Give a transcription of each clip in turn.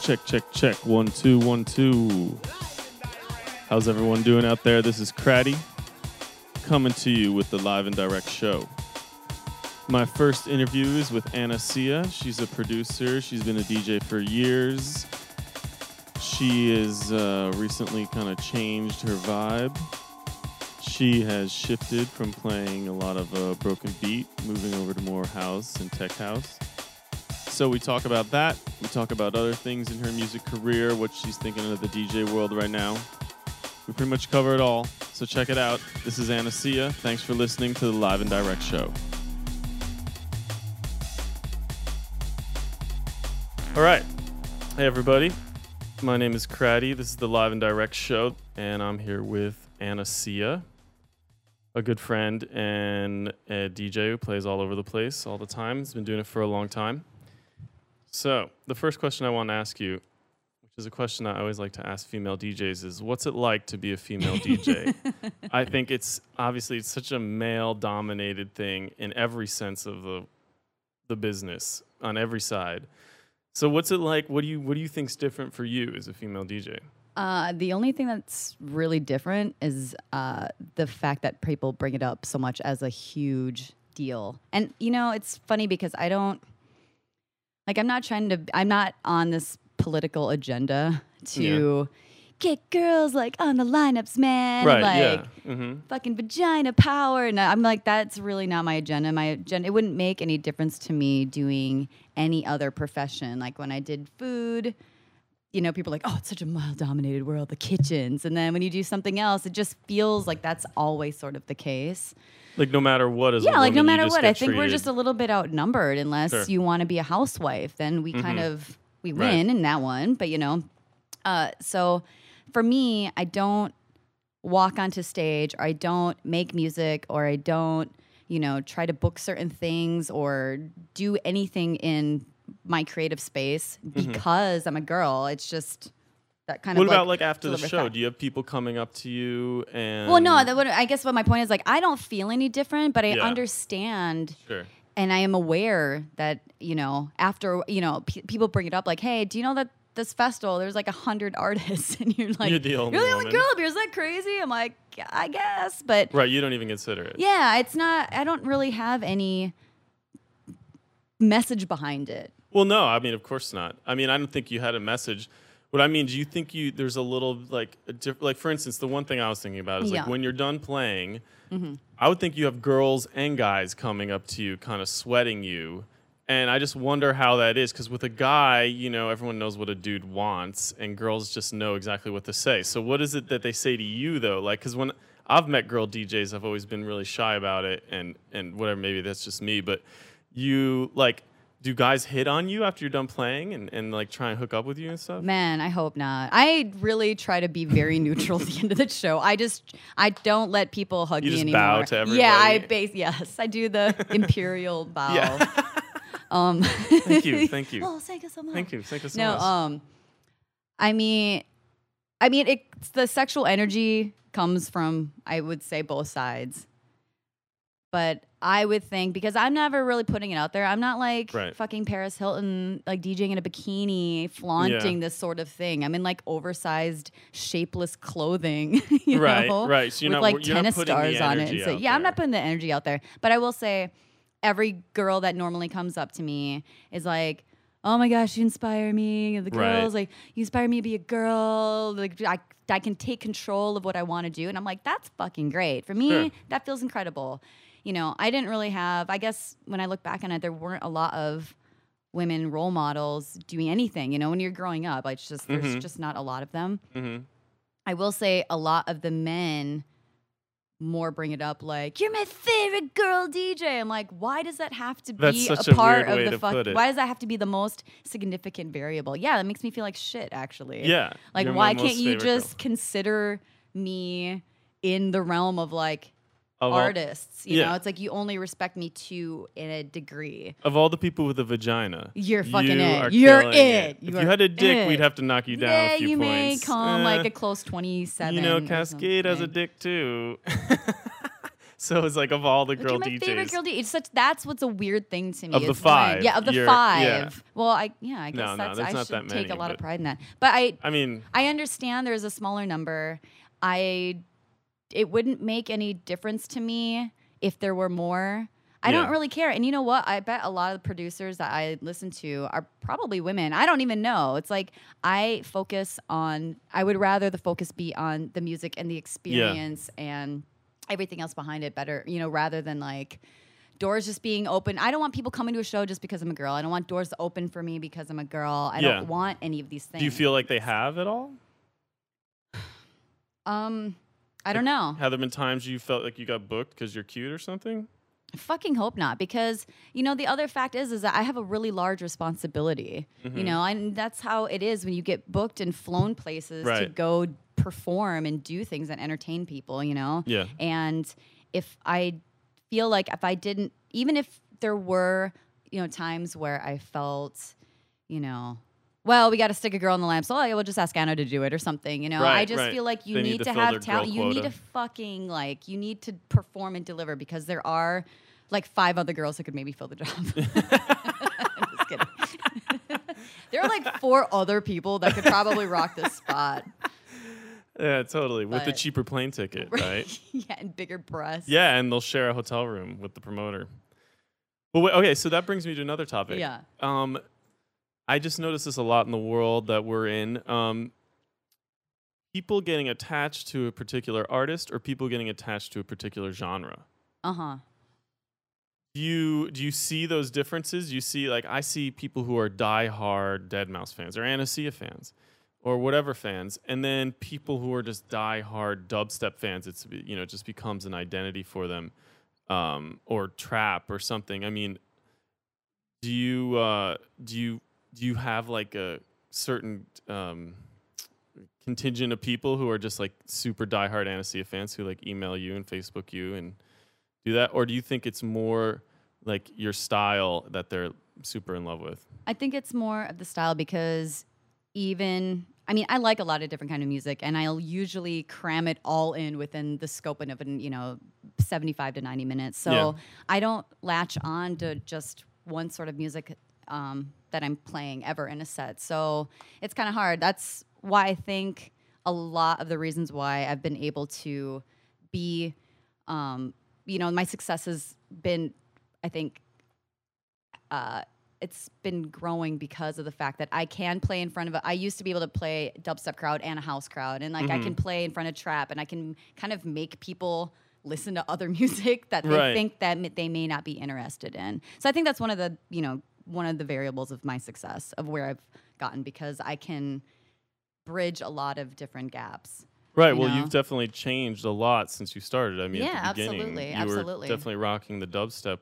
Check, check, check. One, two, one, two. How's everyone doing out there? This is Craddy coming to you with the live and direct show. My first interview is with Ana Sia. She's a producer. She's been a DJ for years. She has uh, recently kind of changed her vibe. She has shifted from playing a lot of uh, broken beat, moving over to more house and tech house. So we talk about that. We talk about other things in her music career, what she's thinking of the DJ world right now. We pretty much cover it all. So check it out. This is Ana Sia. Thanks for listening to the Live and Direct show. All right. Hey, everybody. My name is Craddy. This is the Live and Direct show, and I'm here with Ana Sia, a good friend and a DJ who plays all over the place all the time. He's been doing it for a long time. So, the first question I want to ask you, which is a question I always like to ask female DJs, is what's it like to be a female DJ? I think it's obviously it's such a male dominated thing in every sense of the the business on every side. So what's it like? What do you what do you think's different for you as a female DJ? Uh, the only thing that's really different is uh, the fact that people bring it up so much as a huge deal. And you know, it's funny because I don't like. I'm not trying to. I'm not on this political agenda to get girls like on the lineups, man. Right, Like yeah. Mm-hmm. fucking vagina power. And I'm like, that's really not my agenda. My agenda. It wouldn't make any difference to me doing any other profession. Like when I did food you know, people are like, oh, it's such a male dominated world, the kitchens. And then when you do something else, it just feels like that's always sort of the case. Like no matter what is yeah, like no matter what, I think we're just a little bit outnumbered unless Sure. you want to be a housewife. Then we kind of we Right. win in that one. But you know, uh, so for me, I don't walk onto stage or I don't make music or I don't, you know, try to book certain things or do anything in my creative space mm-hmm. because I'm a girl. It's just that kind What of What about like after the show? fact. Do you have people coming up to you and Well, no, that would, I guess what my point is like, I don't feel any different, but I Yeah. understand Sure. and I am aware that, you know, after, you know, pe people bring it up like, hey, do you know that this festival, there's like a hundred artists and you're like, You're the only you're the only girl up here. Is that crazy? I'm like, I guess. But Right, you don't even consider it. yeah, it's not, I don't really have any message behind it. Well, no, I mean, of course not. I mean, I don't think you had a message. What I mean, do you think you there's a little like a diff, like for instance, the one thing I was thinking about is Yeah. like when you're done playing, mm-hmm. I would think you have girls and guys coming up to you, kind of sweating you. And I just wonder how that is because with a guy, you know, everyone knows what a dude wants, and girls just know exactly what to say. So, what is it that they say to you though? Like, because when I've met girl DJs, I've always been really shy about it, and and whatever. Maybe that's just me, but you like, do guys hit on you after you're done playing and, and like try and hook up with you and stuff? Man, I hope not. I really try to be very neutral at the end of the show. I just I don't let people hug You me just anymore. bow to everybody. Yeah, I base yes, I do the imperial bow. Yeah. Um Thank you, thank you. Oh, thank you so much. Thank you, thank you so No, much. um I mean I mean it's the sexual energy comes from I would say both sides. But I would think because I'm never really putting it out there. I'm not like Right. fucking Paris Hilton, like DJing in a bikini, flaunting this sort of thing. I'm in like oversized, shapeless clothing, you Right, know, right. So you're with not- like you're tennis stars on it. energy So out yeah, I'm not putting the energy out there. But I will say, every girl that normally comes up to me is like, "Oh my gosh, you inspire me." The Right. girls like, "You inspire me to be a girl." Like I, I can take control of what I want to do, and I'm like, "That's fucking great." For me, Sure. that feels incredible. You know, I didn't really have. I guess when I look back on it, there weren't a lot of women role models doing anything. You know, when you're growing up, it's just there's Mhm. just not a lot of them. Mhm. I will say a lot of the men more bring it up like you're my favorite girl DJ. I'm like, why does that have to be a a part way of the fuck? Why does that have to be the most significant variable? Yeah, that makes me feel like shit. Actually, Yeah. Like, why can't you favorite girl. just consider me in the realm of like Of all- artists? You yeah. know, it's like you only respect me to in a degree. Of all the people with a vagina, You're fucking you it. You're it. If You you had a dick, it. we'd have to knock you down yeah, a few you may come Eh, like a close twenty-seven. You know, Kaskade has a dick too. so it's like of all the girl my DJs. favorite girl DJ. It's such that's what's a weird thing to me. Of the five, yeah, of the five. yeah. Well, I yeah, I guess No, no, that's I should that take a lot of pride in that. But I I mean, I understand there's a smaller number. I it wouldn't make any difference to me if there were more. I Yeah. don't really care. And you know what? I bet a lot of the producers that I listen to are probably women. I don't even know. It's like I focus on I would rather the focus be on the music and the experience and everything else behind it better, you know, rather than like doors just being open. I don't want people coming to a show just because I'm a girl. I don't want doors open for me because I'm a girl. I Yeah. don't want any of these things. do you feel like they have at all? Um, I don't know. Have there been times you felt like you got booked because you're cute or something? I fucking hope not, because you know the other fact is is that I have a really large responsibility. Mm-hmm. You know, and that's how it is when you get booked and flown places to go perform and do things and entertain people. You know, Yeah. And if I feel like if I didn't, even if there were you know times where I felt, you know. Well, we got to stick a girl in the lamp, so oh, yeah, we'll just ask Ana to do it or something. You know, I just right. feel like you need, need to to have talent. You need to fucking like you need to perform and deliver because there are like five other girls that could maybe fill the job. I'm just kidding. there are like four other people that could probably rock this spot. Yeah, totally. With the cheaper plane ticket, right? yeah, and bigger breasts. yeah, and they'll share a hotel room with the promoter. Well, wait, okay, so that brings me to another topic. Yeah. Um, I just notice this a lot in the world that we're in. Um, people getting attached to a particular artist or people getting attached to a particular genre. Uh huh. Do you do you see those differences? Do you see like I see people who are diehard Deadmau5 fans or Ana Sia fans or whatever fans, and then people who are just diehard dubstep fans. It's you know it just becomes an identity for them, um, or trap or something. I mean, do you uh, do you do you have like a certain um, contingent of people who are just like super diehard Ana Sia fans who like email you and Facebook you and do that, or do you think it's more like your style that they're super in love with? I think it's more of the style because even I mean I like a lot of different kind of music and I'll usually cram it all in within the scope of an you know 75 to 90 minutes. So Yeah. I don't latch on to just one sort of music um, that I'm playing ever in a set. So it's kind of hard. That's why I think a lot of the reasons why I've been able to be um, you know my success has been I think uh, it's been growing because of the fact that I can play in front of a, I used to be able to play dubstep crowd and a house crowd and like I can play in front of trap and I can kind of make people listen to other music that they Right. think that m- they may not be interested in. So I think that's one of the, you know, one of the variables of my success of where I've gotten because I can bridge a lot of different gaps. Right. you Well, know? you've definitely changed a lot since you started. I mean, Yeah, at the beginning, absolutely, you absolutely. were definitely rocking the dubstep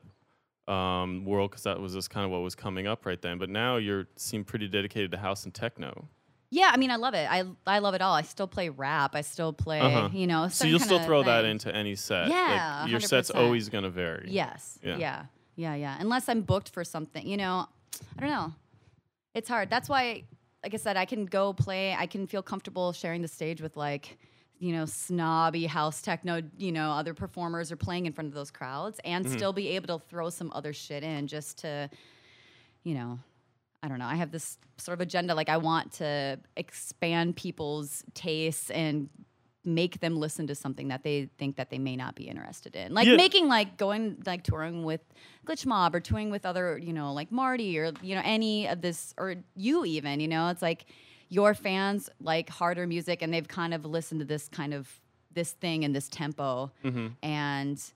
um, world because that was just kind of what was coming up right then. But now you seem pretty dedicated to house and techno. Yeah, I mean, I love it. I I love it all. I still play rap. I still play, Uh-huh. you know. So you'll still throw that into any set. Yeah, Like, your set's 100%. always going to vary. Yes. Yeah. Yeah. Yeah. Yeah. Unless I'm booked for something, you know, I don't know. It's hard. That's why, like I said, I can go play. I can feel comfortable sharing the stage with like, you know, snobby house techno, you know, other performers are playing in front of those crowds and Mm-hmm. still be able to throw some other shit in just to, you know, I don't know. I have this sort of agenda. Like, I want to expand people's tastes and make them listen to something that they think that they may not be interested in. Like Yeah. making like going like touring with Glitch Mob or touring with other, you know, like Marty or you know any of this or you even, you know, it's like your fans like harder music and they've kind of listened to this kind of this thing and this tempo mm-hmm. and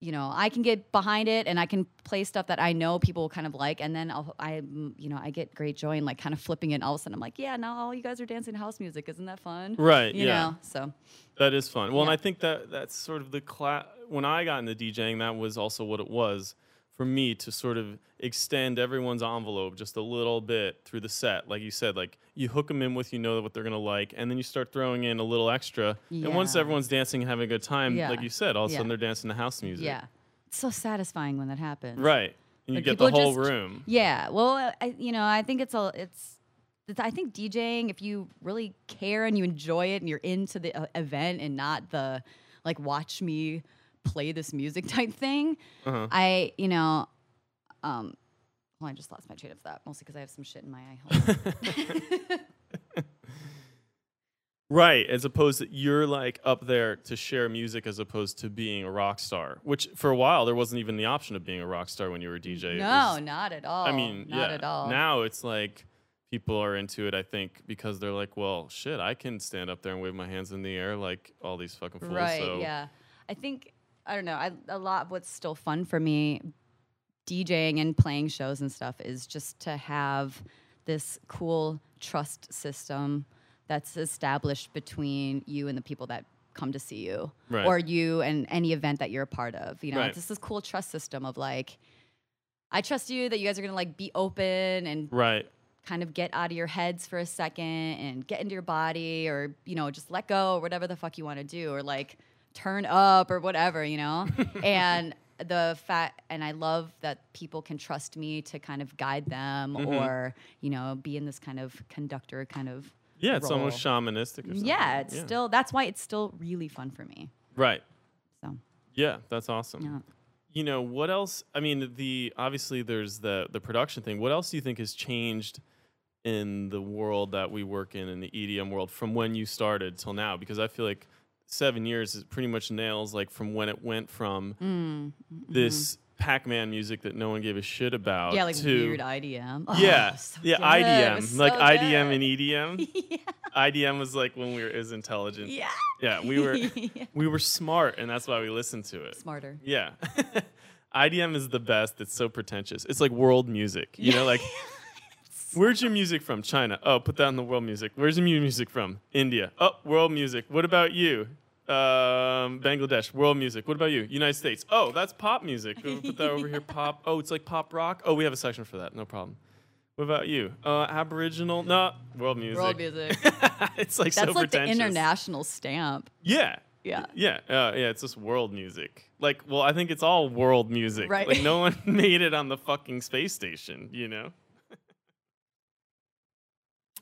you know i can get behind it and i can play stuff that i know people will kind of like and then I'll, i mm, you know i get great joy in like kind of flipping it all of a sudden i'm like yeah now all you guys are dancing house music isn't that fun Right, you yeah. know so That is fun. Well, and I think that that's sort of the class. When I got into DJing, that was also what it was for me to sort of extend everyone's envelope just a little bit through the set. Like you said, like you hook them in with you know what they're gonna like, and then you start throwing in a little extra. And once everyone's dancing and having a good time, Yeah. like you said, all of a Yeah. sudden they're dancing to house music. yeah it's so satisfying when that happens Right. And you Like, get the whole just- room. Yeah, well, I, you know, I think it's a it's. it's- I think DJing, if you really care and you enjoy it and you're into the uh, event and not the like watch me play this music type thing. Uh-huh. I, you know, um, well, I just lost my train of thought, mostly because I have some shit in my eye. Right, as opposed to you're like up there to share music as opposed to being a rock star, which for a while there wasn't even the option of being a rock star when you were a DJ. No, was- not at all. I mean, not yeah. at all. Now it's like people are into it, I think, because they're like, well, shit, I can stand up there and wave my hands in the air like all these fucking fools. Right. so Yeah. I think I don't know. I, a lot of what's still fun for me, DJing and playing shows and stuff, is just to have this cool trust system that's established between you and the people that come to see you, Right. or you and any event that you're a part of. You know, Right. it's just this cool trust system of like. I trust you that you guys are gonna like be open and Right. kind of get out of your heads for a second and get into your body or you know just let go or whatever the fuck you want to do or like turn up or whatever you know and the fact and i love that people can trust me to kind of guide them Mm-hmm. or you know be in this kind of conductor kind of Yeah, it's almost shamanistic or something. yeah it's still that's why it's still really fun for me Right. so Yeah, that's awesome. yeah You know, what else I mean, the obviously there's the the production thing. What else do you think has changed in the world that we work in in the EDM world from when you started till now? Because I feel like seven years is pretty much nails like from when it went from Mm, this Pac-Man music that no one gave a shit about yeah like to weird idm Oh, yeah, so yeah, good. IDM, like IDM and EDM. yeah IDM was like when we were as intelligent. yeah Yeah, we were Yeah. we were smart, and that's why we listened to it. smarter Yeah, IDM is the best. It's so pretentious. It's like world music. You know, like where's your music from? China. Oh, put that in the world music. Where's your music from? India. Oh, world music. What about you? Um, Bangladesh. World music. What about you? United States. Oh, that's pop music. We'll put that over here. Pop. Oh, it's like pop rock. Oh, we have a section for that. No problem. What about you? Uh, Aboriginal? No, world music. world music it's like That's so like the international stamp. Yeah. Yeah. Yeah. Uh, yeah. It's just world music. Like, well, I think it's all world music. Right. Like, no one made it on the fucking space station, you know?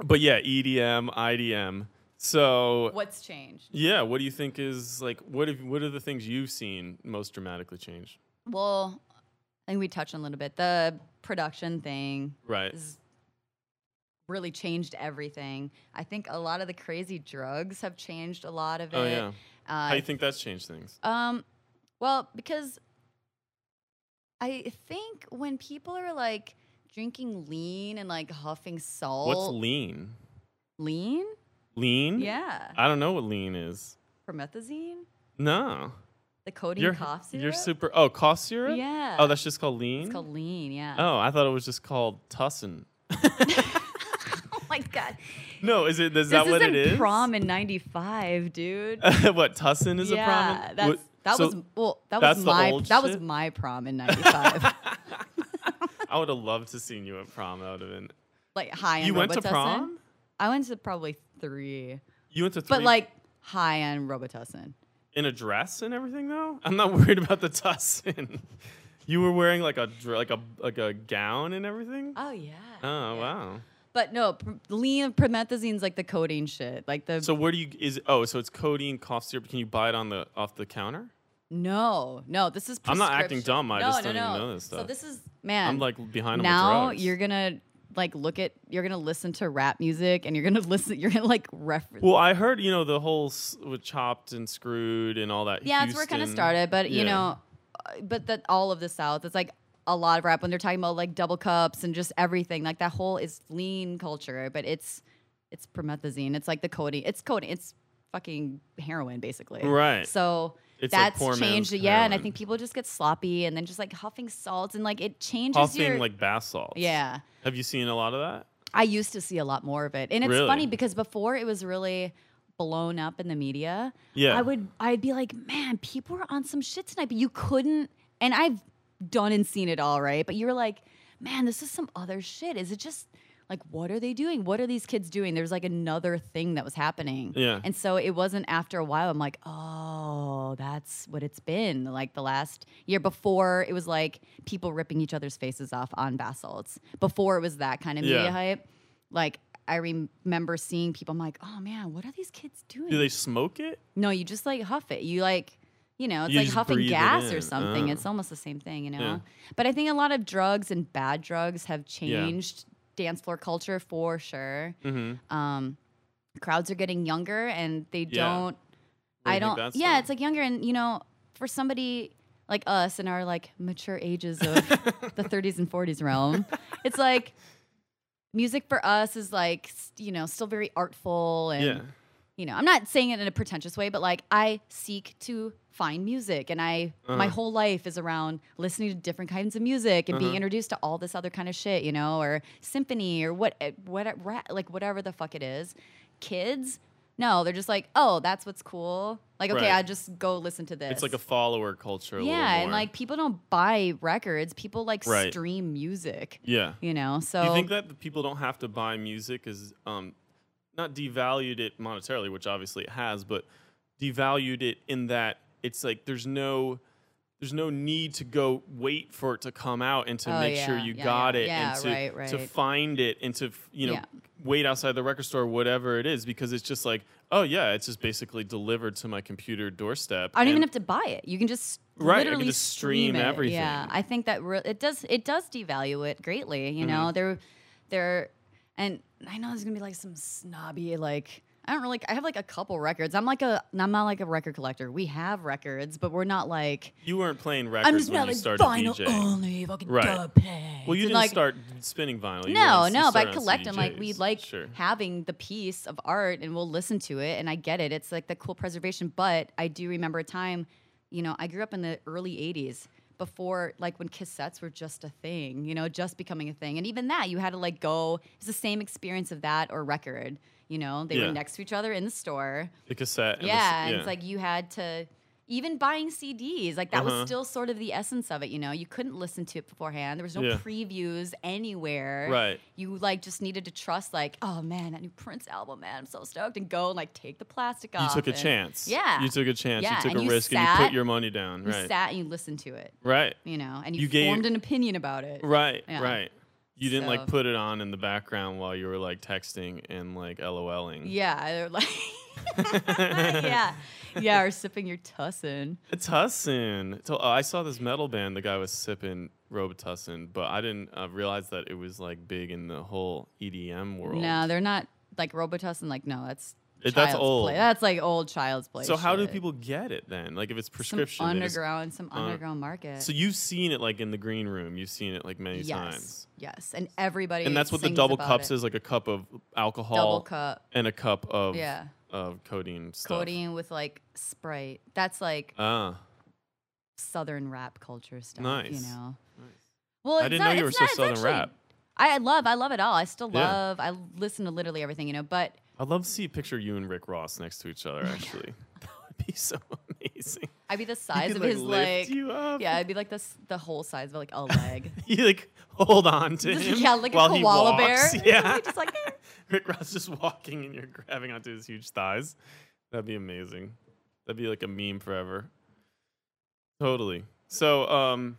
But yeah, EDM, IDM. So, What's changed? yeah, what do you think is like, what, have, what are the things you've seen most dramatically change? Well, I think we touched on a little bit. The production thing Right. has really changed everything. I think a lot of the crazy drugs have changed a lot of it. Oh, yeah. Uh, How do you think that's changed things? Um, well, because I think when people are like drinking lean and like huffing salt, What's lean? lean? Lean? Yeah, I don't know what lean is. promethazine, No. the codeine You're, cough syrup. you're super. Oh, cough syrup? Yeah. Oh, that's just called lean? It's called lean. Yeah. Oh, I thought it was just called tussin. Oh my god. No, is it? Is This that what it is? prom in '95, dude. what tussin is yeah, a prom? that's What- that so was well. That was my that was my prom in '95. I would have loved to seen you at prom. That would have been. like high on You went to prom? I went to probably three, You went to three but like high on Robitussin. in a dress and everything though. I'm not worried about the tussin. you were wearing like a like a like a gown and everything. Oh yeah. Oh yeah. wow. But no, pr- lean promethazine's like the codeine shit. Like the So where do you is oh so it's codeine cough syrup? Can you buy it on the off the counter? No, no. This is. I'm not acting dumb, I no, just no, don't even know this stuff. So this is man. I'm like behind now you're gonna like look at you're gonna listen to rap music and you're gonna listen you're gonna like reference Well, I heard you know the whole s- with chopped and screwed and all that. yeah, that's where it kind of started. But you Yeah. know, uh, but that all of the South, it's like a lot of rap when they're talking about like double cups and just everything. Like that whole is lean culture, but it's it's promethazine. It's like the codeine. It's codeine. It's fucking heroin, basically. Right. So. It's like that's poor changed yeah, and I think people just get sloppy and then just like huffing salts and like it changes Huffing your like bath salts. yeah. Have you seen a lot of that? I used to see a lot more of it. And it's Really? funny because before it was really blown up in the media. Yeah. I would I'd be like, man, people are on some shit tonight, but you couldn't and I've done and seen it all, right? But you were like, man, this is some other shit. Is it just like what are they doing? What are these kids doing? There's like another thing that was happening. Yeah. And so it wasn't after a while, I'm like, oh, that's what it's been. Like the last year before, it was like people ripping each other's faces off on bath salts. Before it was that kind of media Yeah. hype. Like I rem- remember seeing people, I'm like, oh man, what are these kids doing? Do they smoke it? no, you just like huff it. You like, you know, it's You like huffing gas or something. Oh. It's almost the same thing, you know. Yeah. But I think a lot of drugs and bad drugs have changed dance floor culture for sure. Mm-hmm. Um, crowds are getting younger, and they Yeah. don't. I don't. Yeah, it's like younger, and you know, for somebody like us in our like mature ages of the 30s and 40s realm, it's like music for us is like you know still very artful and Yeah. you know i'm not saying it in a pretentious way but like i seek to find music and i my Uh-huh. whole life is around listening to different kinds of music and being Uh-huh. introduced to all this other kind of shit you know or symphony or what eh, what ra- like whatever the fuck it is kids no they're just like oh that's what's cool like okay Right. i just go listen to this It's like a follower culture. A yeah and like people don't buy records people like Right. stream music yeah. you know so you think that people don't have to buy music is um, not devalued it monetarily, which obviously it has, but devalued it in that it's like there's no there's no need to go wait for it to come out and to Oh, make sure you yeah, got yeah. it Yeah, and to, right, to find it and to you know Yeah. wait outside the record store whatever it is because it's just like oh yeah it's just basically delivered to my computer doorstep I don't even have to buy it. You can just Right, I can literally just stream it. everything. Yeah, I think that re- it does it does devalue it greatly. You know, Mm-hmm. they're they're and I know there's gonna be like some snobby like I don't really I have like a couple records. I'm like a I'm not like a record collector. We have records, but we're not like you weren't playing records I'm just when not you like started vinyl DJing. only fucking Right. dub play. Well, you didn't like, start spinning vinyl. You no, no, but I collect them. Like we like Sure. having the piece of art, and we'll listen to it. And I get it; it's like the cool preservation. But I do remember a time, you know, I grew up in the early '80s, before like when cassettes were just a thing, you know, just becoming a thing. And even that, you had to like go. It's the same experience of that or record. You know, they Yeah. were next to each other in the store. the cassette. and the Yeah, and it's like you had to even buying CDs, like that Uh-huh. was still sort of the essence of it, you know. You couldn't listen to it beforehand. There was no Yeah. previews anywhere. Right. You like just needed to trust like, oh man, that new Prince album, man, I'm so stoked and go and like take the plastic off. you took a chance. Yeah. You took a chance. Yeah, You took and a you risk and you put your money down. You Right. sat and you listened to it, Right. you know, and you, You gave- formed an opinion about it. Right. Yeah. Right. You didn't like put it on in the background while you were like texting and like LOLing. Yeah, they're like Yeah. Yeah, or sipping your tussin. Tussin. So, uh, I saw this metal band. The guy was sipping Robitussin, but I didn't uh, realize that it was like big in the whole EDM world. No, they're not like Robitussin. Like, no, that's It- that's old. Play. That's like old child's play. so how do people get it then? Like if it's some prescription, just- underground, some underground market? So you've seen it like in the green room. You've seen it like many yes, times. yes, and everybody. And that's what the double cups it. is like a cup of alcohol Double cup, and a cup of yeah, of codeine stuff. codeine with like Sprite. That's like Ah, Southern rap culture stuff. Nice. You know. Nice. Well, I didn't not- know you were so not- it's Southern actually- rap. I love, I love it all. I still Yeah. love. I listen to literally everything, you know. But I'd love to see a picture of you and Rick Ross next to each other. Actually, that would be so amazing. I'd be the size could, of like, his lift like. you up. Yeah, I'd be like this, the whole size of like a leg. you like hold on to him. yeah, like while a he koala walks. bear. Yeah, just like. eh. Rick Ross just walking and you're grabbing onto his huge thighs. That'd be amazing. That'd be like a meme forever. Totally. So, um,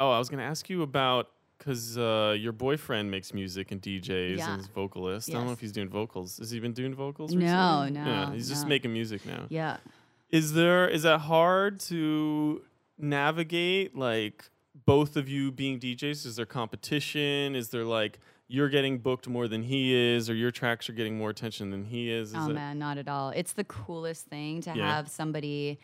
oh, I was gonna ask you about because uh, your boyfriend makes music and DJs Yeah. and is vocalist. I don't know if he's doing vocals. Has he been doing vocals? No, recently? no, Yeah, he's just making music now. Yeah. Is there is that hard to navigate like both of you being DJs? Is there competition? Is there like you're getting booked more than he is or your tracks are getting more attention than he is? Is Oh it- man, not at all. It's the coolest thing to Yeah. have somebody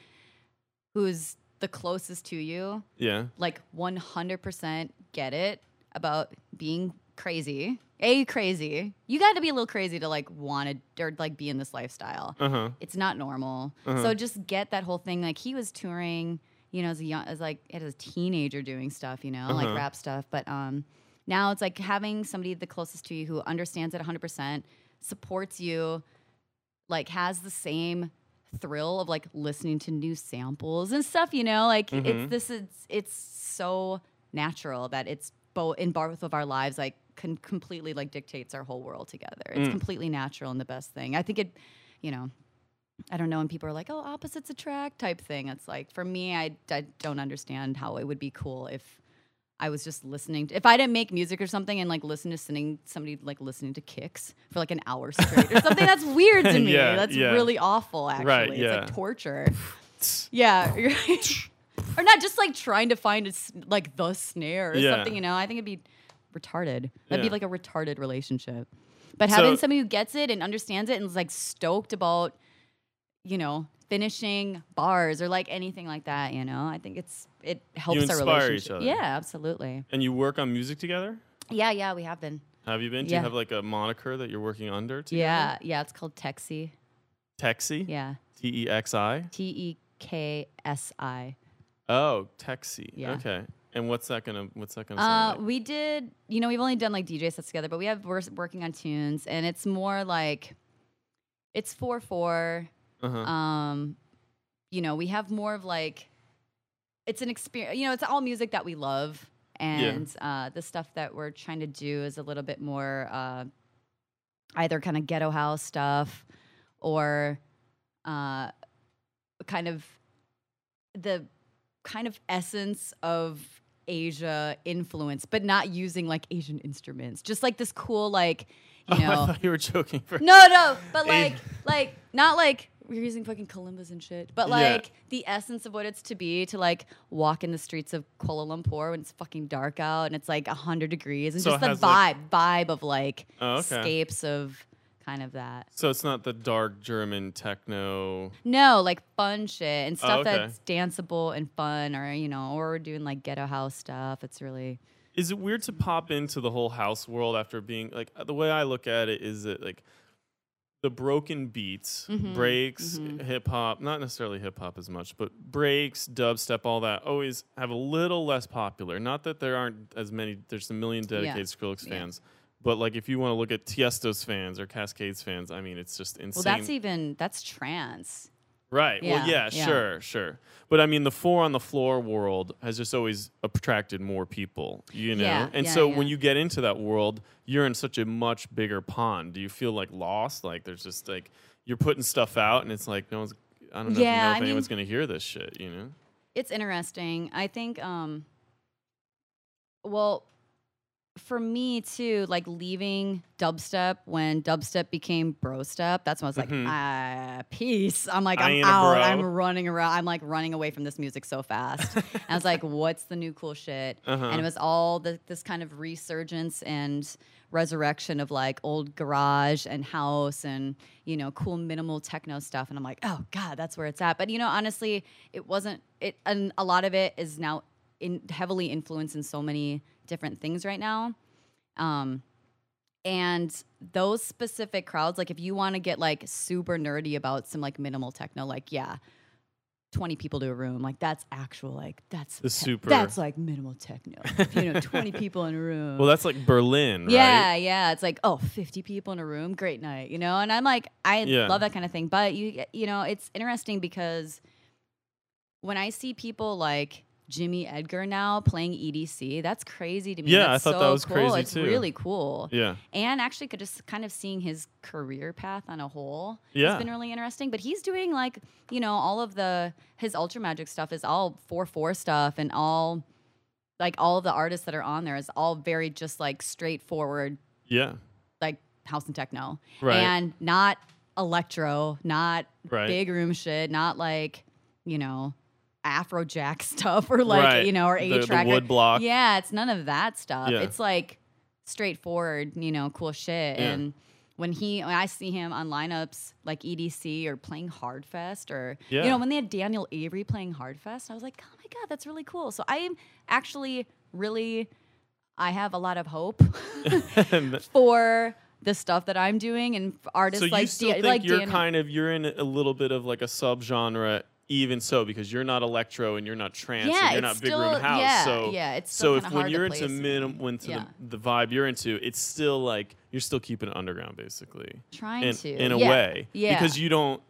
who's the closest to you, Yeah. like 100% get it about being crazy. A crazy. You got to be a little crazy to like want to or like be in this lifestyle. Uh-huh. It's not normal. Uh-huh. So just get that whole thing. Like he was touring, you know, as a young, as like as a teenager doing stuff, you know, Uh-huh. like rap stuff. But um, now it's like having somebody the closest to you who understands it 100%, supports you, like has the same thrill of like listening to new samples and stuff. You know, like Mhm. it's this. It's it's so natural that it's both in both of our lives like can completely like dictates our whole world together. It's Mm. completely natural and the best thing. I think it, you know, I don't know when people are like, "Oh, opposites attract" type thing. It's like for me, I, I don't understand how it would be cool if I was just listening. To, if I didn't make music or something and like listen to somebody like listening to Kicks for like an hour straight or something, that's weird to me. Yeah, that's yeah. really awful. Actually, Right, it's yeah. like torture. Yeah, or not just like trying to find a like the snare or something. You know, I think it'd be retarded. That'd be like a retarded relationship. But So- having somebody who gets it and understands it and is like stoked about, you know, finishing bars or like anything like that. You know, I think it's it helps our inspire each relationship. other. Yeah, absolutely. And you work on music together? Yeah, yeah, we have been. Have you been? Do Yeah. you have like a moniker that you're working under? Together? Yeah, yeah. It's called Teksi. Teksi? Yeah, T E X I? T E K S I. Oh, Teksi. Yeah. Okay. And what's that gonna what's that gonna Uh, sound like? we did, you know, we've only done like DJ sets together, but we have we're s- working on tunes, and it's more like it's four four. Uh-huh. Um, you know, we have more of like it's an experience. You know, it's all music that we love, and uh, the stuff that we're trying to do is a little bit more uh, either kind of ghetto house stuff or uh, kind of the kind of essence of Asia influence, but not using like Asian instruments. Just like this cool, like, you oh, know. I thought you were joking for no, no, but like, like, not like we're using fucking kalimbas and shit, but Yeah. like the essence of what it's to be to like walk in the streets of Kuala Lumpur when it's fucking dark out and it's like 100 degrees and So just the vibe, like- vibe of like Oh, okay. scapes of kind of that. So it's not the dark German techno. No, like fun shit and oh, stuff Oh, okay. that's danceable and fun, or you know, or doing like ghetto house stuff. It's really Is it weird to pop into the whole house world after being like the way I look at it is that like the broken beats, Mhm, breaks, mhm. hip hop, not necessarily hip hop as much, but breaks, dubstep, all that always have a little less popular. Not that there aren't as many. There's a million dedicated Skrillex Yeah. fans, but like if you want to look at Tiesto's fans or Kaskade's fans, I mean, it's just insane. well. That's even that's trance. Right. well, Yeah, yeah, yeah. sure, sure. But I mean, the four on the floor world has just always attracted more people, you know? Yeah, and yeah, so yeah. when you get into that world, you're in such a much bigger pond. Do you feel like lost? Like there's just like, you're putting stuff out and it's like, no one's, I don't know, if, you Yeah, know if I mean- anyone's going to hear this shit, you know? It's interesting. I think. um Well, for me too, like leaving dubstep when dubstep became bro step. That's when I was like, Mhm. ah, peace. I'm like, I'm out. bro. I'm running around. I'm like running away from this music so fast. and I was like, what's the new cool shit? Uh-huh. And it was all the, this kind of resurgence and resurrection of like old garage and house and you know cool minimal techno stuff and i'm like oh god that's where it's at but you know honestly it wasn't it and a lot of it is now in heavily influenced in so many different things right now um and those specific crowds like if you want to get like super nerdy about some like minimal techno like yeah 20 people to a room like that's actual like that's The super- that's like minimal techno you know 20 people in a room Well, that's like Berlin, yeah, right? yeah. It's like, oh, 50 people in a room, great night, you know? And I'm like, I Yeah. love that kind of thing. But you you know, it's interesting because when I see people like Jimmy Edgar now playing EDC, that's crazy to me. Yeah, I That's thought that so was cool. crazy it's too. really cool. Yeah. And actually could just kind of seeing his career path on a whole Yeah. has been really interesting. But he's doing like, you know, all of the his Ultramajic stuff is all four four stuff and all like all of the artists that are on there is all very just like straightforward Yeah. like house and techno Right. and not electro not Right. big room shit not like you know afrojack stuff or like Right. you know or a track wood block. yeah it's none of that stuff Yeah. it's like straightforward you know cool shit Yeah. and when he when I see him on lineups like EDC or playing Hardfest or Yeah. you know when they had Daniel Avery playing Hardfest, I was like, oh my god, that's really cool. So I am actually really I have a lot of hope for the stuff that I'm doing and artists so like you still Da- think like you're Dan- kind of you're in a little bit of like a subgenre even so because you're not electro and you're not trance Yeah, and you're not big still- room house yeah, so yeah, it's so if when you're into minim when to Yeah. the, the vibe you're into it's still like you're still keeping it underground basically trying in, to in a yeah. way yeah because you don't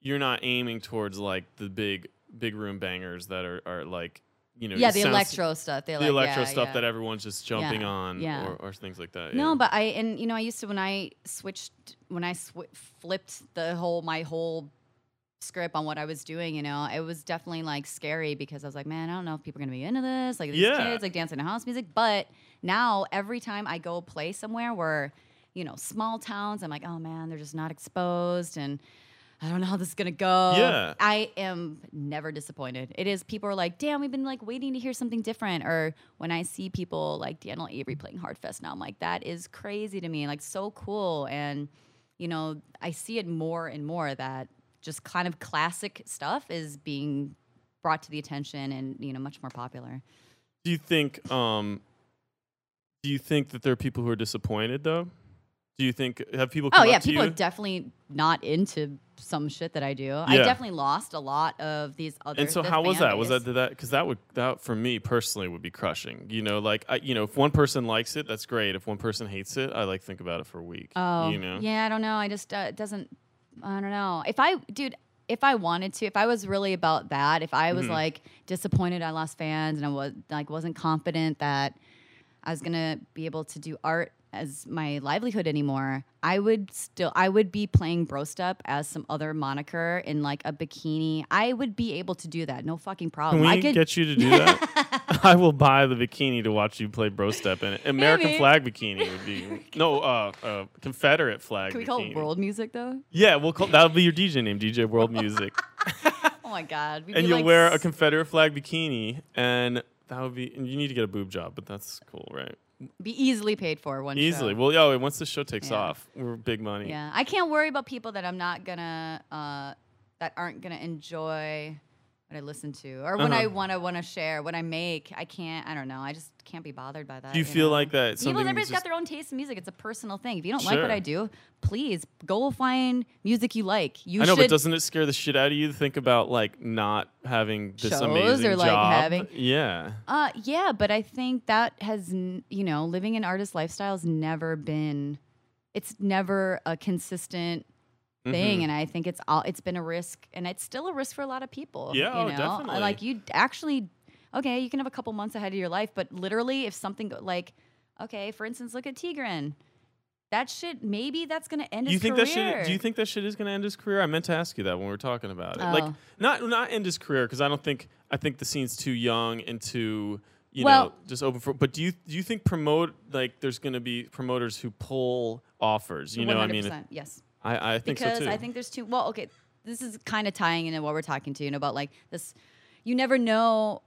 you're not aiming towards like the big big room bangers that are, are like you know yeah the electro stuff they the like, electro yeah, stuff yeah. that everyone's just jumping Yeah, on. Or, or things like that No, but I and you know I used to when I switched when I sw- flipped the whole my whole script on what I was doing. You know, it was definitely like scary because I was like, man, I don't know if people are gonna be into this. Like these Yeah. kids like dancing to house music. But now every time I go play somewhere where you know small towns, I'm like, oh man, they're just not exposed and. I don't know how this is gonna go. Yeah. I am never disappointed. It is people are like, damn, we've been like waiting to hear something different. Or when I see people like Daniel Avery playing Hardfest now, I'm like, that is crazy to me. Like so cool. And you know, I see it more and more that just kind of classic stuff is being brought to the attention and you know much more popular. Do you think um do you think that there are people who are disappointed though? Do you think have people come Oh yeah, people you? are definitely not into some shit that I do. I definitely lost a lot of these other. and so how was that? Was that did that because that would that for me personally would be crushing. You know, like I, you know, if one person likes it, that's great. If one person hates it, I like think about it for a week. Oh, you know, yeah, I don't know. I just uh, it doesn't. I don't know. If I, dude, if I wanted to, if I was really about that, if I was Mhm. like disappointed I lost fans and I was like wasn't confident that I was gonna be able to do art as my livelihood anymore, I would still I would be playing Bro Step as some other moniker in like a bikini. I would be able to do that. No fucking problem. Can we I could get you to do that? I will buy the bikini to watch you play bro step in it. American Maybe. flag bikini would be no uh, uh Confederate flag. Can we call it world music though? Yeah, we'll call that'll be your DJ name, DJ World Music, Oh my god. We'd and you'll like wear a Confederate flag bikini, and that would be. And you need to get a boob job, but that's cool, right? Be easily paid for one Easily. show. Well, yeah. Once the show takes Yeah. off, we're big money. Yeah, I can't worry about people that I'm not gonna uh, that aren't gonna enjoy what I listen to or when I Uh-huh. want to want to share what I make. I can't. I don't know. I just can't be bothered by that. Do you feel know? like that? People, everybody's got their own taste in music. It's a personal thing. If you don't like what I do, please go find music you like. You I know, but doesn't it scare the shit out of you to think about like not having this Shows amazing or, like, job? having- yeah. Uh, yeah, but I think that has, you know, living an artist lifestyle has never been, it's never a consistent thing, Mhm. and I think it's all, it's been a risk, and it's still a risk for a lot of people. Yeah, you oh, know? definitely. Like you actually, okay, you can have a couple months ahead of your life, but literally, if something like, okay, for instance, look at Tigran. That shit, maybe that's gonna end you his think career. that shit? Do you think that shit is going to end his career? I meant to ask you that when we were talking about it. Like, Oh. not not end his career because I don't think I think the scene's too young and too you know just open for. But do you do you think promote like there's going to be promoters who pull offers? You know, I mean, 100%, yes. I I think because so too. I think there's two. Well, okay, this is kind of tying into what we're talking to, you know, about like this. You never know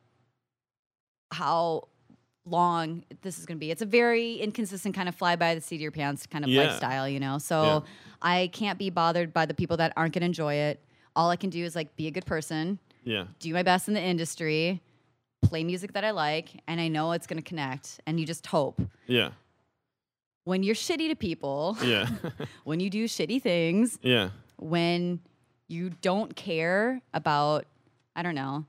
how long this is going to be. It's a very inconsistent kind of fly by the seat of your pants kind of Yeah. lifestyle, you know. So Yeah. I can't be bothered by the people that aren't going to enjoy it. All I can do is like be a good person, yeah. do my best in the industry, play music that I like, and I know it's going to connect. And you just hope. Yeah. When you're shitty to people, Yeah. when you do shitty things, yeah. when you don't care about I don't know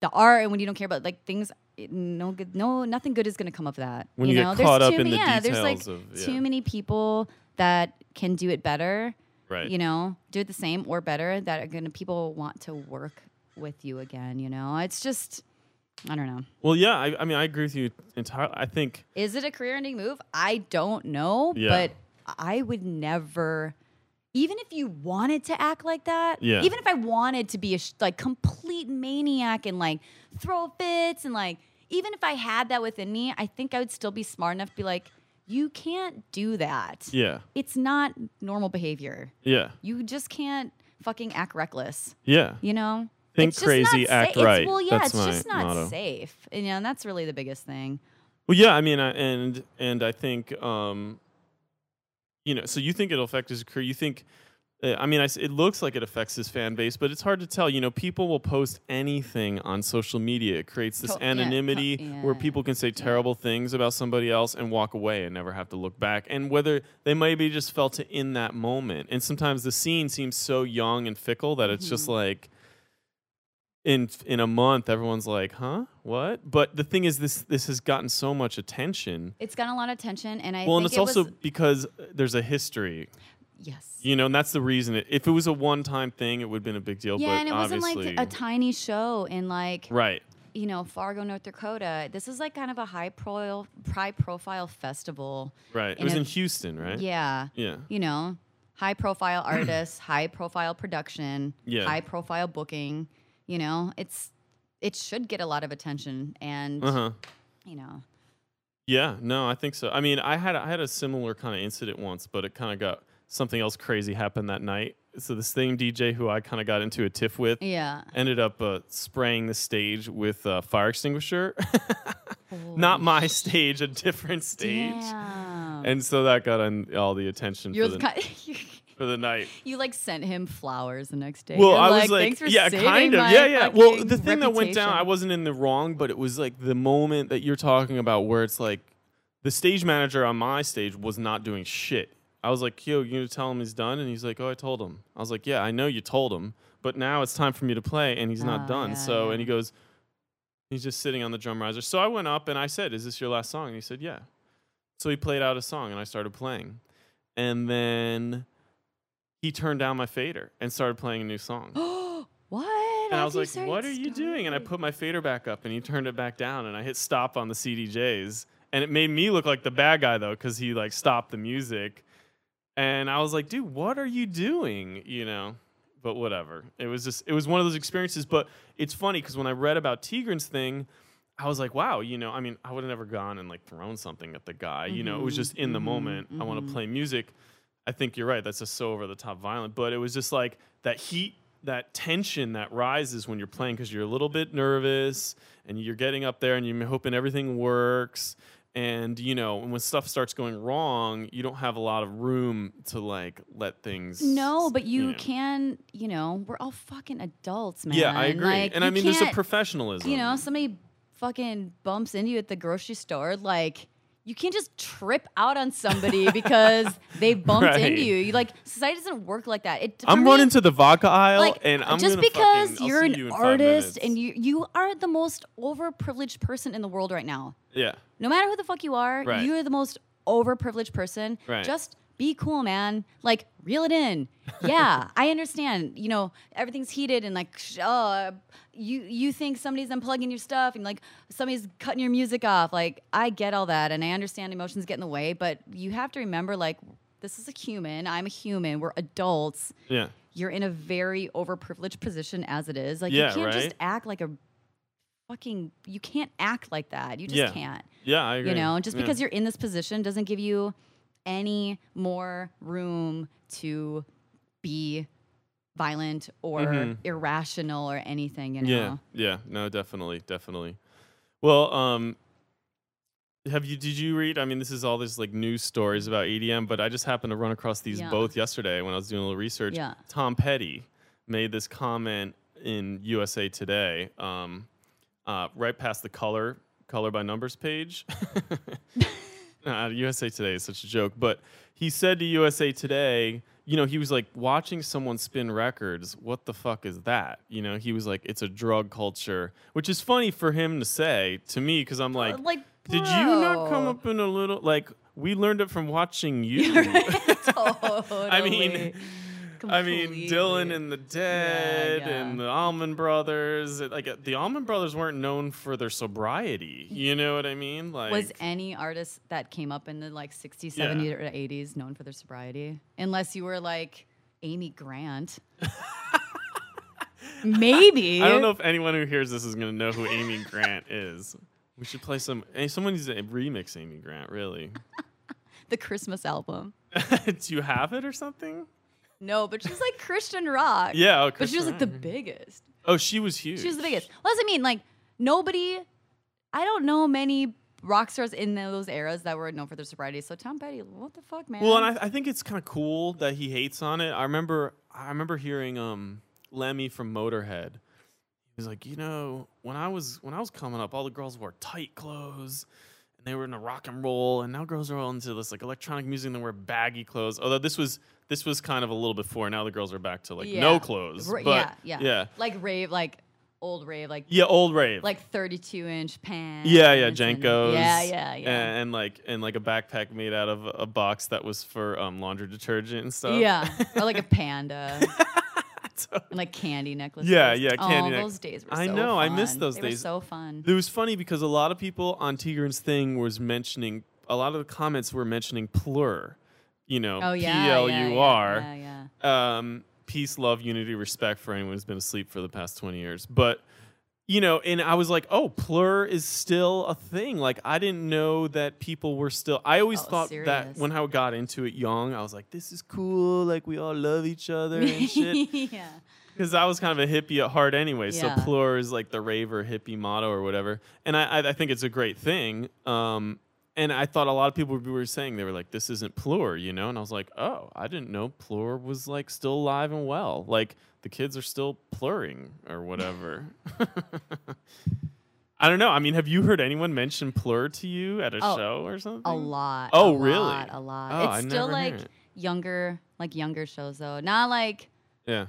the art and when you don't care about like things no good no nothing good is going to come of that When you, know get caught there's too in the many, yeah there's like of yeah. too many people that can do it better right. you know do it the same or better that are going to people want to work with you again you know it's just I don't know Well, yeah. I, I mean, I agree with you entirely. I think is it a career ending move I don't know Yeah. but I would never even if you wanted to act like that, Yeah. even if I wanted to be a sh- like complete maniac and like throw fits and like even if I had that within me, I think I would still be smart enough to be like, you can't do that. yeah. It's not normal behavior. Yeah. You just can't fucking act reckless. Yeah. You know? Think It's just crazy, sa- act it's- right. Well, yeah, That's it's just not motto. safe. And, you know, and that's really the biggest thing. Well, yeah, I mean, I, and and I think, um, you know, so you think it'll affect his career? You think? Uh, I mean, I it looks like it affects his fan base, but it's hard to tell. You know, people will post anything on social media. It creates this yeah, anonymity where people can say terrible things about somebody else and walk away and never have to look back. And whether they maybe just felt it in that moment. And sometimes the scene seems so young and fickle that it's just Mhm. like in in a month everyone's like huh what but the thing is this this has gotten so much attention It's gotten a lot of attention. And I well and it's it also because uh, there's a history yes. you know and that's the reason it, if it was a one-time thing it would have been a big deal Yeah, but and it wasn't like a tiny show in like right you know Fargo, North Dakota. This is like kind of a high pro high profile festival. right it was a- in houston right Yeah, yeah you know, high profile artists, high profile production, Yeah. high profile booking. You know, it's it should get a lot of attention, and uh-huh you know, yeah no i think so i mean i had i had a similar kind of incident once but it kind of got something else crazy happened that night so this same DJ who I kind of got into a tiff with Yeah. ended up uh, spraying the stage with a fire extinguisher. Not my stage, a different stage. Damn. And so that got on all the attention for the, kind for the night. you like sent him flowers the next day. Well, You're I was like, Thanks for yeah, kind of, yeah, yeah. Well, the thing that went down, I wasn't in the wrong, but it was like the moment that you're talking about where it's like the stage manager on my stage was not doing shit. I was like, yo, you tell him he's done? And he's like, oh, I told him. I was like, yeah, I know you told him, but now it's time for me to play, and he's not Oh, done. yeah, so, yeah. and he goes, he's just sitting on the drum riser. So I went up and I said, is this your last song? And he said, yeah. So he played out a song, and I started playing, and then he turned down my fader and started playing a new song. what? And I was like, "What are you doing?" And I put my fader back up, and he turned it back down, and I hit stop on the CDJs, and it made me look like the bad guy though, because he like stopped the music, and I was like, "Dude, what are you doing?" You know. But whatever. It was just it was one of those experiences. But it's funny because when I read about Tigran's thing, I was like, wow, you know, I mean, I would have never gone and like thrown something at the guy. You know, it was Mhm, just in the mhm, moment. I want to play music. I think you're right. That's just so over the top violent. But it was just like that heat, that tension that rises when you're playing because you're a little bit nervous and you're getting up there and you're hoping everything works. And you know, when stuff starts going wrong, you don't have a lot of room to like let things. No, but you know. can, you know, we're all fucking adults, man. Yeah, I agree. Like, and I mean, there's a professionalism. You know, somebody fucking bumps into you at the grocery store, like you can't just trip out on somebody because they bumped Right. into you. You like society doesn't work like that. It, I'm me, running to the vodka aisle, like and I'm just because fucking- you're an you artist and you you are the most overprivileged person in the world right now. yeah, No matter who the fuck you are, Right. you're the most overprivileged person. Right. Just be cool, man. Like reel it in. Yeah, I understand. You know, everything's heated and like, oh, you you think somebody's unplugging your stuff and like somebody's cutting your music off. Like, I get all that and I understand emotions get in the way, but you have to remember, like, this is a human. I'm a human. We're adults. yeah, You're in a very overprivileged position as it is. Like, Yeah, you can't just act like a fucking. You can't act like that. You just Yeah. can't yeah. I agree. you know just Yeah. because you're in this position doesn't give you any more room to be violent or Mhm. irrational or anything you know Yeah, yeah, no, definitely, definitely. Well, um, have you? Did you read? I mean, this is all this like news stories about EDM, but I just happened to run across these Yeah. both yesterday when I was doing a little research. Yeah. Tom Petty made this comment in USA Today, um, uh, right past the color color by numbers page. uh, USA Today is such a joke, but he said to USA Today, you know, he was like watching someone spin records. What the fuck is that? You know, he was like, it's a drug culture, which is funny for him to say to me because I'm like, like did you not come up in a little like we learned it from watching you? I mean, I mean, Dylan and the Dead yeah. and the Allman Brothers. Like the Allman Brothers weren't known for their sobriety. You know what I mean? Like was any artist that came up in the like 60s Yeah. 70s or 80s known for their sobriety unless you were like amy grant maybe I don't know if anyone who hears this is gonna know who Amy Grant is. We should play some. Eh, someone needs to remix Amy Grant. Really? the christmas album Do you have it or something? No but she's like christian rock Yeah. Oh, but she was like the biggest Oh, she was huge. She was the biggest. Well, that's what I mean. Like nobody, I don't know many rock stars in those eras that were known for their sobriety. So Tom Petty, what the fuck, man? Well, and I, I think it's kind of cool that he hates on it. I remember, I remember hearing um, Lemmy from Motorhead. He's like, you know, when I was when I was coming up, all the girls wore tight clothes, and they were into rock and roll, and now girls are all into this like electronic music and they wear baggy clothes. Although this was this was kind of a little before. Now the girls are back to like no clothes. R- but, yeah, yeah, yeah, like rave, like old rave, like yeah, old rave. like thirty-two inch pants. Yeah, yeah, and- JNCOs. Yeah, yeah, yeah. And, and like and like a backpack made out of a box that was for um, laundry detergent and stuff. yeah, or like a panda So- and like candy necklaces. Yeah, yeah, candy Oh, those days were I so know, I miss those They days. Were so fun. It was funny because a lot of people on Tigran's thing was mentioning a lot of the comments were mentioning plur, you know, Oh yeah, P L U Yeah, R. yeah, yeah. Um, peace, love, unity, respect for anyone who's been asleep for the past twenty years. But you know, and I was like, oh, plur is still a thing. Like I didn't know that people were still. I always Oh, thought that when I got into it young, I was like, this is cool. Like we all love each other and shit. yeah. Because I was kind of a hippie at heart anyway. Yeah. So plur is like the raver hippie motto or whatever. And I, I, I think it's a great thing. Um, and I thought a lot of people were saying they were like, this isn't plur, you know? And I was like, oh, I didn't know plur was like still alive and well. Like the kids are still plurring or whatever. I don't know. I mean, have you heard anyone mention plur to you at a Oh, show or something? A lot. Oh, a really? Lot, a lot. Oh, it's I still like it. younger, like younger shows though. Not like Yeah.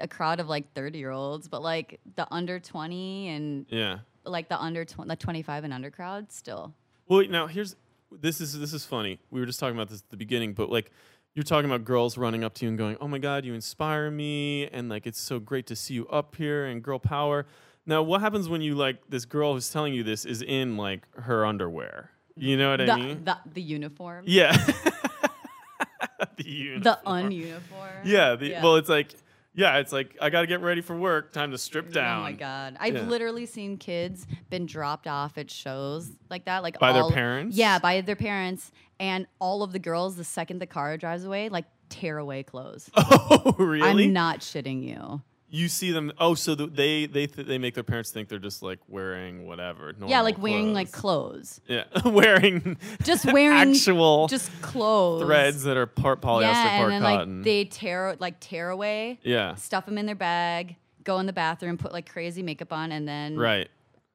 a crowd of like 30 year olds, but like the under 20 and Yeah. like the under 20, the 25 and under crowd still. Well, now here's this is this is funny. We were just talking about this at the beginning, but like you're talking about girls running up to you and going, "Oh my god, you inspire me," and like it's so great to see you up here and girl power. Now, what happens when you like this girl who's telling you this is in like her underwear? You know what the, I mean? the, the uniform. yeah. the uniform. The uniform. ununiform. Yeah, the, Well, it's like yeah, it's like I got to get ready for work. Time to strip down. Oh my god! I've Yeah. literally seen kids been dropped off at shows like that, like By their parents? Yeah, by their parents, and all of the girls, the second the car drives away, like tear away clothes. Oh, really? I'm not shitting you. You see them. Oh, so the, they they th- they make their parents think they're just like wearing whatever. yeah, like wearing like clothes. yeah, wearing just wearing actual just clothes, threads that are part polyester, Yeah, part and then cotton. like they tear like tear away, yeah, stuff them in their bag, go in the bathroom, put like crazy makeup on, and then right.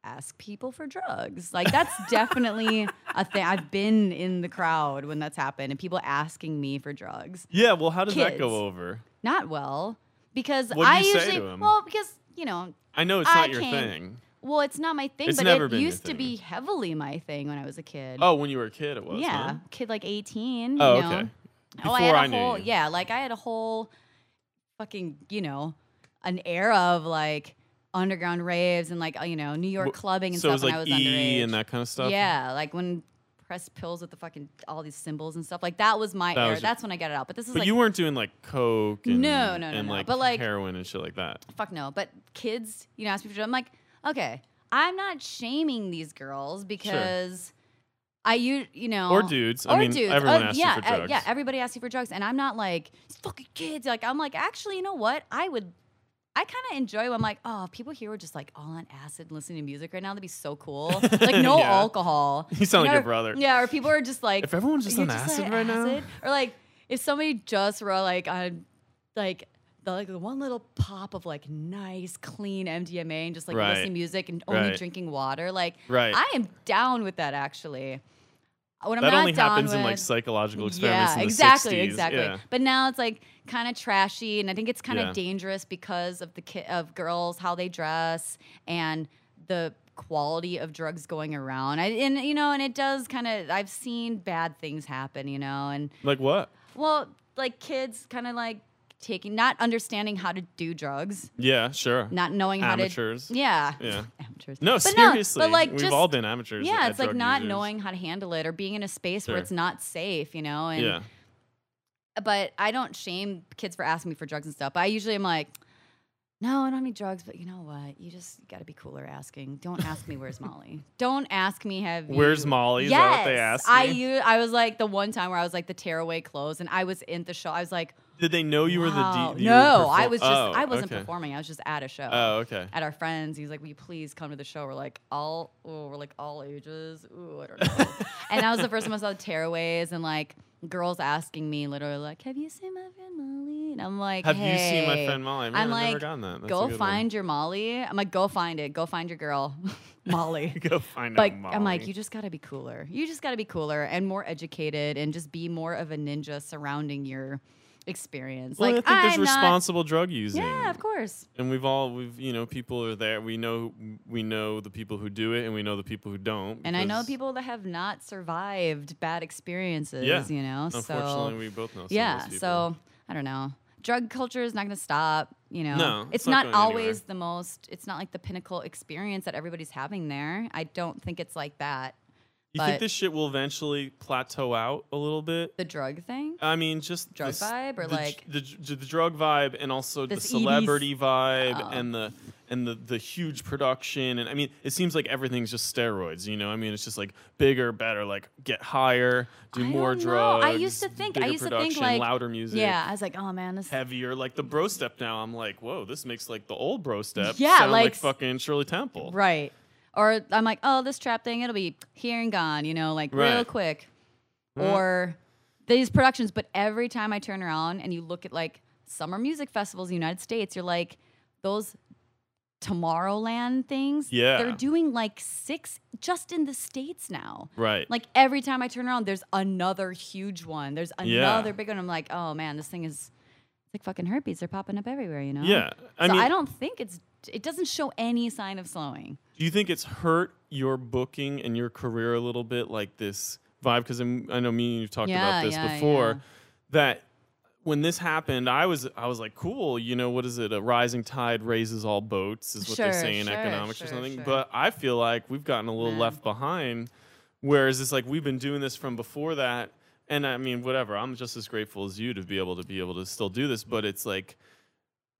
ask people for drugs. Like that's definitely a thing. I've been in the crowd when that's happened and people asking me for drugs. Yeah. Well, how does that go over? Not well because I usually well because you know I know it's I not your thing. well it's not my thing It's but never it used to be heavily my thing when I was a kid. Oh, when you were a kid, it was. yeah, huh? kid like 18. Oh, you know? okay. oh, I had a I knew whole yeah, like I had a whole fucking you know an era of like underground raves and like uh, you know New York clubbing and so it stuff was like when I was E underage. and that kind of stuff. Yeah, like when press pills with the fucking all these symbols and stuff. Like that was my That era. was your- That's when I got it out. But this is But like you weren't doing like coke and, No, no, no, and no. like, But, like- heroin and shit like that. fuck no. But kids, you know, ask me for drugs. I'm like, okay, I'm not shaming these girls because I you you know Or dudes. I or mean, dudes. everyone asks you yeah, for uh, yeah, everybody asks you for drugs, and I'm not like fucking kids. Like I'm like, actually, you know what? I would. I kind of enjoy. When I'm like, oh, people here are just like all on acid, listening to music right now. That'd be so cool. Like no Yeah. alcohol. You sound like your brother. Yeah, or people are just like, If everyone's just on acid on right now? or like if somebody just were like on like the like the one little pop of like nice clean MDMA and just like Right. listening to music and only Right. drinking water, like Right. I am down with that actually. What I'm that not only down happens in like psychological experiments yeah, in the exactly, 60s. exactly. Yeah. But now it's like kind of trashy, and I think it's kind of Yeah. dangerous because of the ki- of girls how they dress and the quality of drugs going around. I, and you know, and it does kind of. I've seen bad things happen, you know, and Like what? well, like kids kind of like taking, not understanding how to do drugs, Yeah, sure. not knowing how to Amateurs. Yeah. Yeah. Amateurs. No, But seriously. but like We've just, all been amateurs. Yeah, at it's like not users. knowing how to handle it or being in a space Sure. where it's not safe, you know. And Yeah. but I don't shame kids for asking me for drugs and stuff. But I usually am like, no, I don't need drugs. But you know what? You just got to be cooler asking. Don't ask me where's Molly. Don't ask me have. Where's you- Molly? Is Yes, that what they asked I you? I was like the one time where I was like the tearaway clothes, and I was in the show. I was like, Did they know you were the. D? no, I was just Oh, I wasn't okay. performing. I was just at a show. Oh, okay. At our friends, he was like, "Will you please come to the show?" We're like, "All, oh, we're like all ages." Ooh, I don't know. and that was the first time I saw the tearaways and like girls asking me literally like, "Have you seen my friend Molly?" And I'm like, Have you seen my friend Molly? Man, I'm I've like, never gotten that. Go find your Molly. I'm like, go find it. Go find your girl, Molly. go find Like Molly. I'm like, you just gotta be cooler. You just gotta be cooler and more educated and just be more of a ninja surrounding your experience. Well, like I think there's I'm not- responsible drug using. Yeah, of course. And we've all we've you know people are there. We know we know the people who do it, and we know the people who don't. And I know people that have not survived bad experiences. Yeah. you know. Unfortunately, so we both know. Some yeah, so I don't know. Drug culture is not going to stop. You know, No, it's it's not not, always anywhere. the most. It's not like the pinnacle experience that everybody's having there. I don't think it's like that. You think this shit will eventually plateau out a little bit? The drug thing. I mean, just Drug vibe or the, like- the, the, the drug vibe and also the celebrity vibe Oh. and the and the the huge production and I mean it seems like everything's just steroids, you know? I mean it's just like bigger, better, like get higher, do I more drugs. I used to think- I used to think, like- louder music. Yeah, I was like, oh man, this. Heavier, like the bro step now. I'm like, whoa, this makes like the old bro step Yeah, sound like, like- fucking Shirley Temple. Right. Or I'm like, oh, this trap thing, it'll be here and gone, you know, like real Right. quick. Mhm. Or these productions, but every time I turn around and you look at like summer music festivals in the United States, you're like, those Tomorrowland things, Yeah. they're doing like six just in the States now. Right. Like every time I turn around, there's another huge one. There's Yeah. another big one. I'm like, oh man, this thing is like fucking herpes. They're popping up everywhere, you know? yeah. I so mean I don't think it's it doesn't show any sign of slowing. Do you think it's hurt your booking and your career a little bit, like this vibe? Because I know me and you've talked Yeah, about this yeah, before. yeah. That when this happened, I was I was like, cool. You know, what is it? A rising tide raises all boats, is what they say in sure, economics or something. sure. But I feel like we've gotten a little Man. left behind. Whereas it's like we've been doing this from before that, and I mean, whatever. I'm just as grateful as you to be able to be able to still do this. But it's like,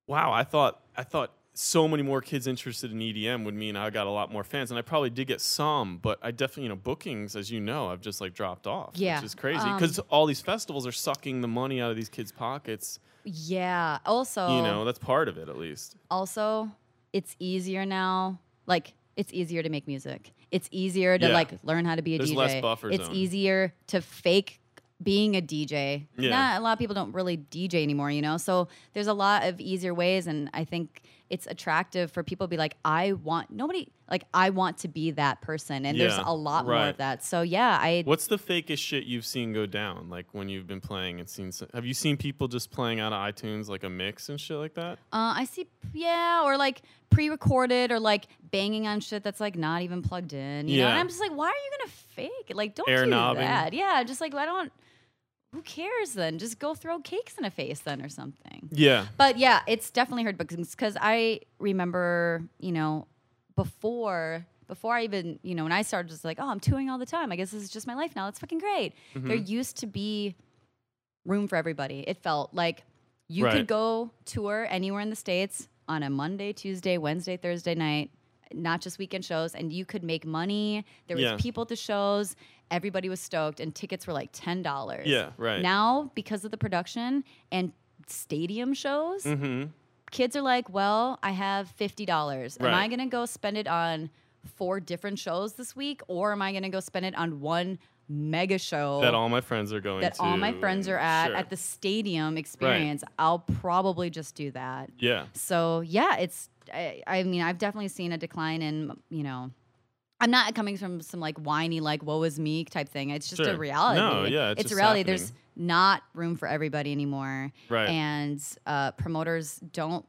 wow, I thought I thought so many more kids interested in EDM would mean I got a lot more fans, and I probably did get some, but I definitely, you know, bookings, as you know, I've just like dropped off, Yeah, which is crazy um, because all these festivals are sucking the money out of these kids' pockets. Yeah. Also, You know, that's part of it at least. also, it's easier now. Like it's easier to make music. It's easier to Yeah. like learn how to be a There's DJ. less buffer it's zone. easier to fake being a DJ. Yeah. Not a lot of people don't really DJ anymore, you know. So there's a lot of easier ways, and I think it's attractive for people to be like, I want nobody like I want to be that person, and there's a lot more of that. So yeah, I What's the fakest shit you've seen go down? Like when you've been playing and seen, some, have you seen people just playing out of iTunes like a mix and shit like that? Uh, I see, yeah, or like pre-recorded, or like banging on shit that's like not even plugged in. You know, and I'm just like, why are you gonna fake it? Like, don't Air do knobbing. that. Yeah, just like I don't. Who cares then? Just go throw cakes in a face then or something. Yeah. But yeah, it's definitely hurt bookings because I remember, you know, before before I even, you know, when I started, just like, oh, I'm touring all the time. I guess this is just my life now. That's fucking great. There Mm-hmm. used to be room for everybody. It felt like you Right. could go tour anywhere in the states on a Monday, Tuesday, Wednesday, Thursday night, not just weekend shows, and you could make money. There was Yeah. people at the shows. Everybody was stoked, and tickets were like ten dollars. Yeah, right. Now, because of the production and stadium shows, Mm-hmm. kids are like, well, I have $50. Am I going to go spend it on four different shows this week or am I going to go spend it on one mega show That all my friends are going to that to. all my friends are at Sure. at the stadium experience? I'll probably just do that. Yeah. So, yeah, it's I, I mean, I've definitely seen a decline in, you know, I'm not coming from some like whiny, like woe is me type thing. It's just Sure. a reality. No, yeah, it's it's, a reality. happening. There's not room for everybody anymore Right. and uh, promoters don't.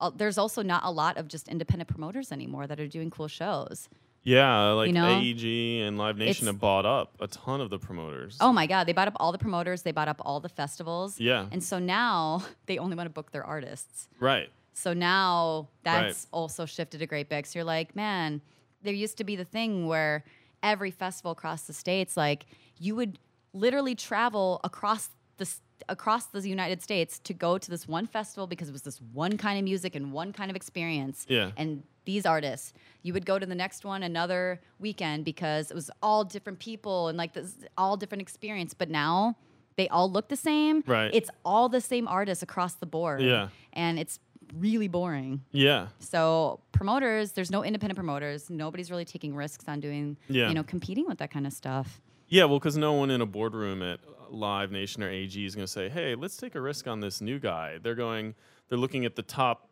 Uh, there's also not a lot of just independent promoters anymore that are doing cool shows. Yeah, like You know? AEG and Live Nation It's- have bought up a ton of the promoters. Oh my God, they bought up all the promoters, they bought up all the festivals. Yeah. And so now they only want to book their artists. Right. So now that's Right. also shifted a great bit. So you're like, man, there used to be the thing where every festival across the states, like you would literally travel across the across the United States to go to this one festival because it was this one kind of music and one kind of experience. Yeah. And these artists, you would go to the next one another weekend because it was all different people and like this all different experience. But now they all look the same. Right. It's all the same artists across the board. Yeah. And it's really boring. Yeah. So promoters, there's no independent promoters. Nobody's really taking risks on doing, Yeah. you know, competing with that kind of stuff. Yeah, well, because no one in a boardroom at Live Nation or AEG is going to say, "Hey, let's take a risk on this new guy." They're going, they're looking at the top,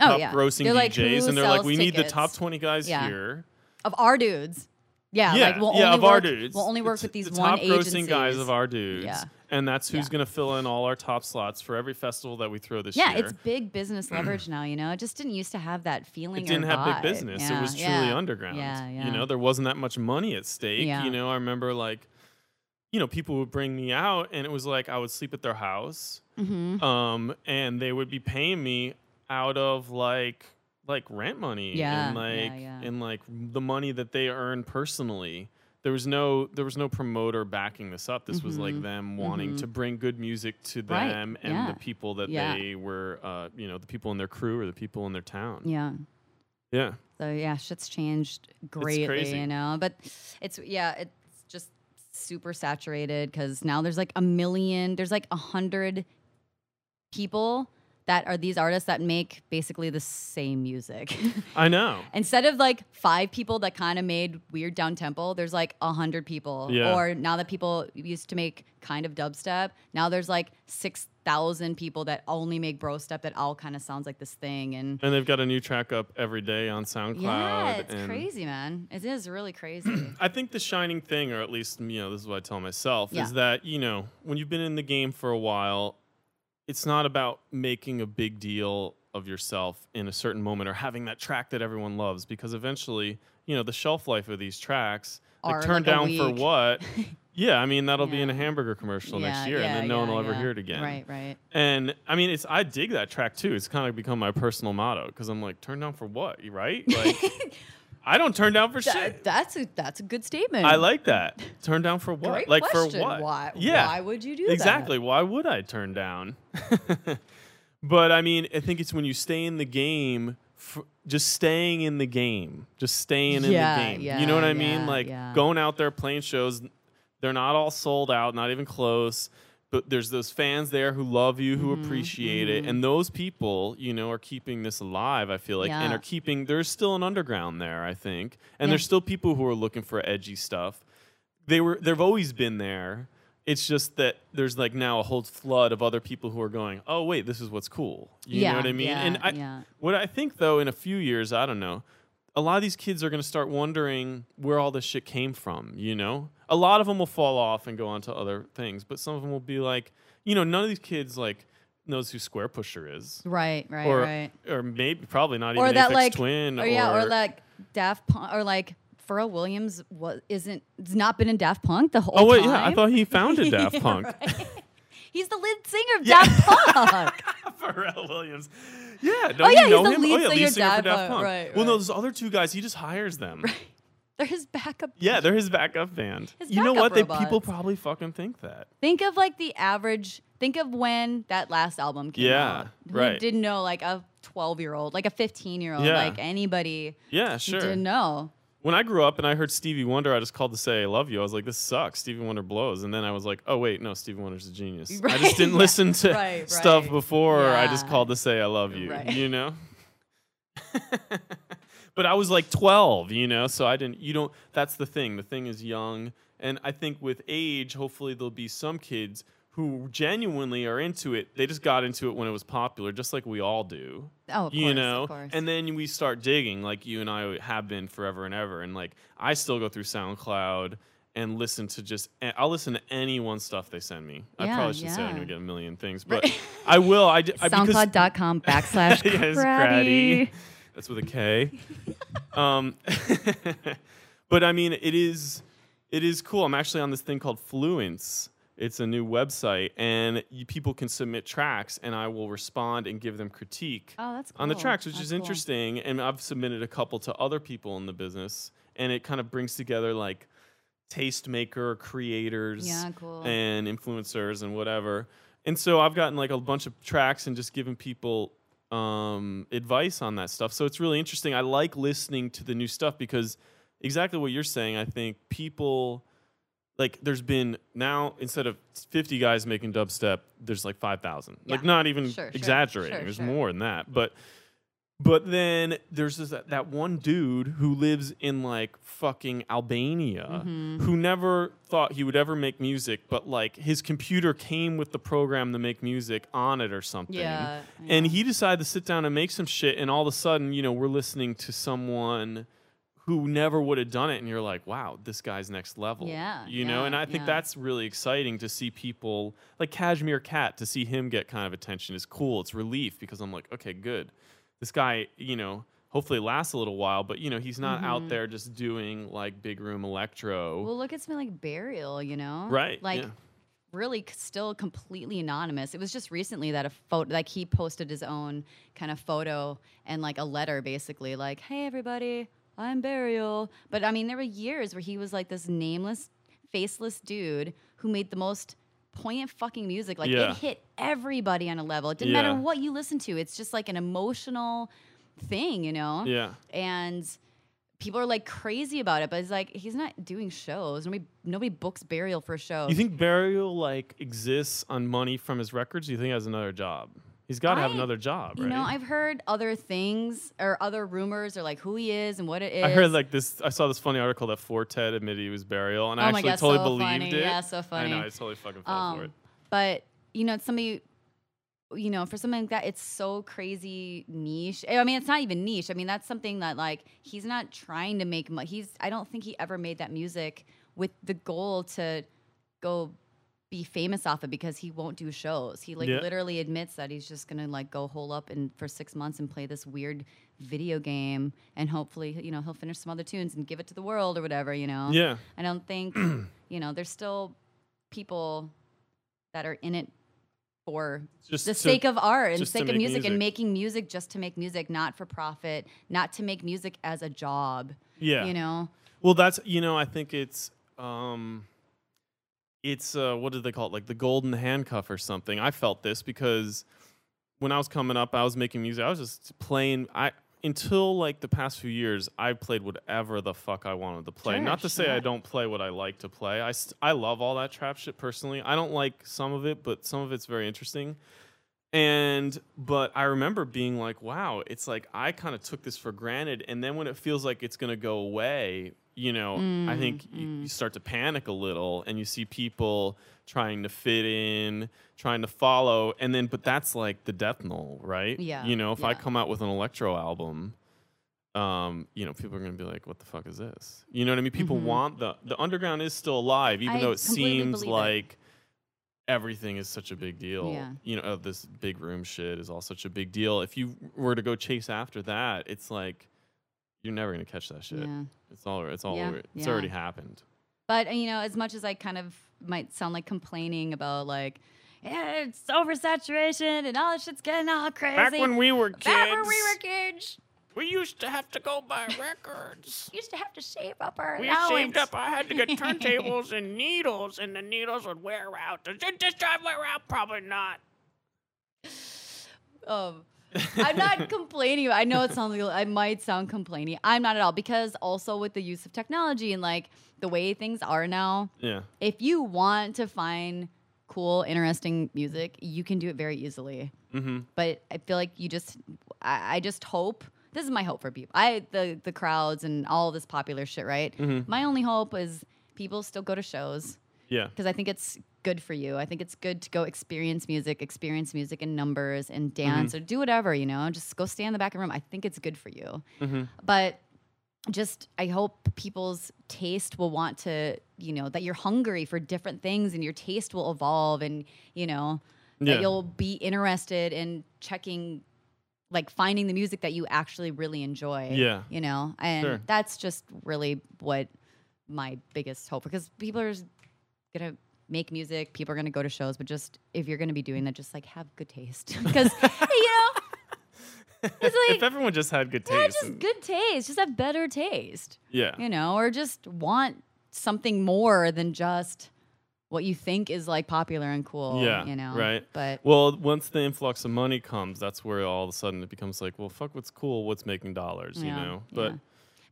Oh top yeah, grossing They're DJs, who and they're like, "We need the top twenty guys Yeah. here." of our dudes. Yeah, yeah, like we'll yeah, only of work, our dudes. We'll only The work t- with these the one top agencies. grossing guys of our dudes. Yeah. And that's who's Yeah. going to fill in all our top slots for every festival that we throw this yeah, year. Yeah, it's big business leverage now. You know, it just didn't used to have that feeling. it didn't have vibe. big business. Yeah, it was truly yeah. underground. Yeah, yeah. You know, there wasn't that much money at stake. Yeah. You know, I remember like, you know, people would bring me out, and it was like I would sleep at their house, Mhm. um, and they would be paying me out of like like rent money Yeah, and yeah, like yeah. and like the money that they earn personally there was no there was no promoter backing this up. This was like them wanting to bring good music to Mm-hmm. Right, them and yeah. the people that Yeah. they were, uh, you know, the people in their crew or the people in their town. Yeah. Yeah. So yeah, shit's changed greatly, you know. But it's yeah, it's just super saturated because now there's like a million, there's like a hundred people that are these artists that make basically the same music. I know. Instead of like five people that kind of made weird down tempo, there's like a hundred people. Yeah. Or now that people used to make kind of dubstep, now there's like six thousand people that only make bro step that all kind of sounds like this thing and And they've got a new track up every day on SoundCloud. yeah, it's crazy, man. It is really crazy. I think the shining thing, or at least you know, this is what I tell myself, Yeah. is that you know, when you've been in the game for a while, it's not about making a big deal of yourself in a certain moment or having that track that everyone loves, because eventually, you know, the shelf life of these tracks, Are like turned like down for what? yeah, I mean that'll be in a hamburger commercial next Yeah, year, and then no one yeah, will ever hear it again. Right, right. And I mean, it's I dig that track too. It's kind of become my personal motto because I'm like, turn down for what? Right? Like, I don't turn down for shit. That's a that's a good statement. I like that. Turn down for what? Great like question. for what? Why? Yeah. Why would you do that? exactly. Why would I turn down? but I mean, I think it's when you stay in the game, just staying in the game, just staying Yeah, in the game. you know what I mean? Like yeah. going out there playing shows. They're not all sold out, not even close. But there's those fans there who love you, who Mm-hmm, appreciate it, and those people, you know, are keeping this alive. I feel like, and are keeping. There's still an underground there, I think, and Yeah. there's still people who are looking for edgy stuff they were they've always been there. It's just that there's like now a whole flood of other people who are going, oh wait, this is what's cool. You yeah, know what I mean? Yeah, and I, yeah. what I think though, in a few years, I don't know, a lot of these kids are going to start wondering where all this shit came from. You know, a lot of them will fall off and go on to other things, but some of them will be like, you know, none of these kids like knows who Squarepusher is. Right, right, or, right. or maybe probably not Or even that Aphex like, Twin, or yeah, or like Daft Punk, or like Pharrell Williams was isn't has not been in Daft Punk the whole time. oh wait, time. yeah, I thought he founded Daft Punk. Right. He's the lead singer of Yeah. Daft Punk. Pharrell Williams. Yeah, don't Oh, yeah, you know he's the him? lead oh yeah, singer lead singer for Daft Daft Punk. Punk. Right, Well, no, those other two guys, he just hires them. They're his backup. Yeah, they're his backup band. His you know backup what? They people probably fucking think that. Think of like the average. Think of when that last album came Yeah, out. Who right. didn't know like a 12 year old, like a 15 year old, Yeah. like anybody Yeah, sure. didn't know. When I grew up and I heard Stevie Wonder, I just called to say I love you. I was like, this sucks. Stevie Wonder blows. And then I was like, oh wait, no, Stevie Wonder's a genius. I just didn't yeah. listen to Right, stuff right. before. I just called to say I love you. Right. You know. but I was like 12, you know, so I didn't. You don't. That's the thing. The thing is young, and I think with age, hopefully there'll be some kids who genuinely are into it. They just got into it when it was popular, just like we all do. Oh, of you course, know, and then we start digging, like you and I have been forever and ever. And like I still go through SoundCloud and listen to just. I'll listen to anyone's stuff they send me. I probably shouldn't say I'm gonna get a million things, but I will. I, I SoundCloud.com backslash Yeah, it's Kraddy. Kraddy. That's with a K. um, but I mean, it is it is cool. I'm actually on this thing called Fluence. It's a new website, and you, people can submit tracks, and I will respond and give them critique Oh, that's on the tracks, which That's is cool. interesting. And I've submitted a couple to other people in the business, and it kind of brings together like tastemaker creators Yeah, cool. and influencers and whatever. And so I've gotten like a bunch of tracks and just giving people um, advice on that stuff. So it's really interesting. I like listening to the new stuff because exactly what you're saying. I think people like there's been now instead of 50 guys making dubstep, there's like 5,000. Like not even Sure, exaggerating. sure, there's sure. more than that, but. But then there's this, that, that one dude who lives in like fucking Albania Mm-hmm. who never thought he would ever make music, but like his computer came with the program to make music on it or something. Yeah, And he decided to sit down and make some shit, and all of a sudden, you know, we're listening to someone who never would have done it, and you're like, wow, this guy's next level. Yeah, You know, yeah, and I think yeah. that's really exciting to see people like Cashmere Cat, to see him get kind of attention is cool. It's relief because I'm like, okay, good. This guy, you know, hopefully lasts a little while, but you know, he's not Mm-hmm. out there just doing like big room electro. Well, look at something like Burial, you know? Right, Like, yeah. really still completely anonymous. It was just recently that a photo, like, he posted his own kind of photo and, like, a letter basically, like, hey, everybody, I'm Burial. But I mean, there were years where he was like this nameless, faceless dude who made the most poignant fucking music. Like Yeah. it hit everybody on a level. It didn't Yeah. matter what you listen to. It's just like an emotional thing, you know? Yeah. And people are like crazy about it, but it's like he's not doing shows. Nobody nobody books Burial for a show. You think Burial like exists on money from his records? Do you think he has another job? He's got to have another job, right? You know, I've heard other things or other rumors or like who he is and what it is. I heard like this. I saw this funny article that Four Tet admitted he was Burial, and I Oh my actually God, totally so believed funny. it. Yeah, so funny. I know. I totally fucking fell for Um, it. but you know, it's somebody. You know, for something like that, it's so crazy niche. I mean, it's not even niche. I mean, that's something that like he's not trying to make money. He's. I don't think he ever made that music with the goal to go be famous off it because he won't do shows. He like Yeah. literally admits that he's just gonna like go hole up and for six months and play this weird video game and hopefully you know he'll finish some other tunes and give it to the world or whatever. You know. Yeah. I don't think, you know, there's still people that are in it for Just the to- sake of art and to sake of music, music. and making music just to make music, not for profit, not to make music as a job. Yeah. You know? Well, that's you know, I think it's um it's uh what do they call it? Like the golden handcuff or something. I felt this because when I was coming up, I was making music. I was just playing I until like the past few years, I played whatever the fuck I wanted to play. Sure, Not to say I don't play what I like to play. I st- I love all that trap shit personally. I don't like some of it, but some of it's very interesting. And but I remember being like, wow, it's like I kind of took this for granted. And then when it feels like it's gonna go away, you know, Mm, I think you, you start to panic a little and you see people trying to fit in, trying to follow, and then but that's like the death knell, right? Yeah, You know, if I come out with an electro album, um, you know, people are gonna be like, "What the fuck is this?" You know what I mean? People Mhm. want the the underground is still alive, even I though it seems believe it. like everything is such a big deal. Yeah. You know, uh, this big room shit is all such a big deal. If you were to go chase after that, it's like you're never gonna catch that shit. Yeah. It's all it's all Yeah, over. It's yeah. already happened. But, you know, as much as I kind of might sound like complaining about like, yeah, it's oversaturation and all this shit's getting all crazy. Back when we were kids, Back when we were kids, we used to have to go buy records. We used to have to save up our We allowance. saved up. I had to get turntables and needles, and the needles would wear out. Does it this drive wear out? Probably not. um, I'm not complaining. I know it sounds like I might sound complaining. I'm not at all because also with the use of technology and like the way things are now, Yeah. if you want to find cool, interesting music, you can do it very easily. Mm-hmm. But I feel like you just, I, I just hope. This is my hope for people. I the the crowds and all this popular shit, right? Mhm. My only hope is people still go to shows Yeah. because I think it's good for you. I think it's good to go experience music, experience music in numbers and dance or do whatever, you know, just go stay in the back of the room. I think it's good for you. Mm-hmm. But just, I hope people's taste will want to, you know, that you're hungry for different things and your taste will evolve and, you know, Yeah. that you'll be interested in checking, like finding the music that you actually really enjoy. Yeah. You know, and Sure. that's just really what my biggest hope because people are gonna make music, people are gonna go to shows, but just if you're gonna be doing that, just like have good taste because you know it's like if everyone just had good taste, yeah, just good taste, just have better taste, yeah, you know, or just want something more than just what you think is like popular and cool. Yeah, you know, right. But Well, once the influx of money comes, that's where all of a sudden it becomes like, well, fuck, what's cool? What's making dollars? You know. But yeah.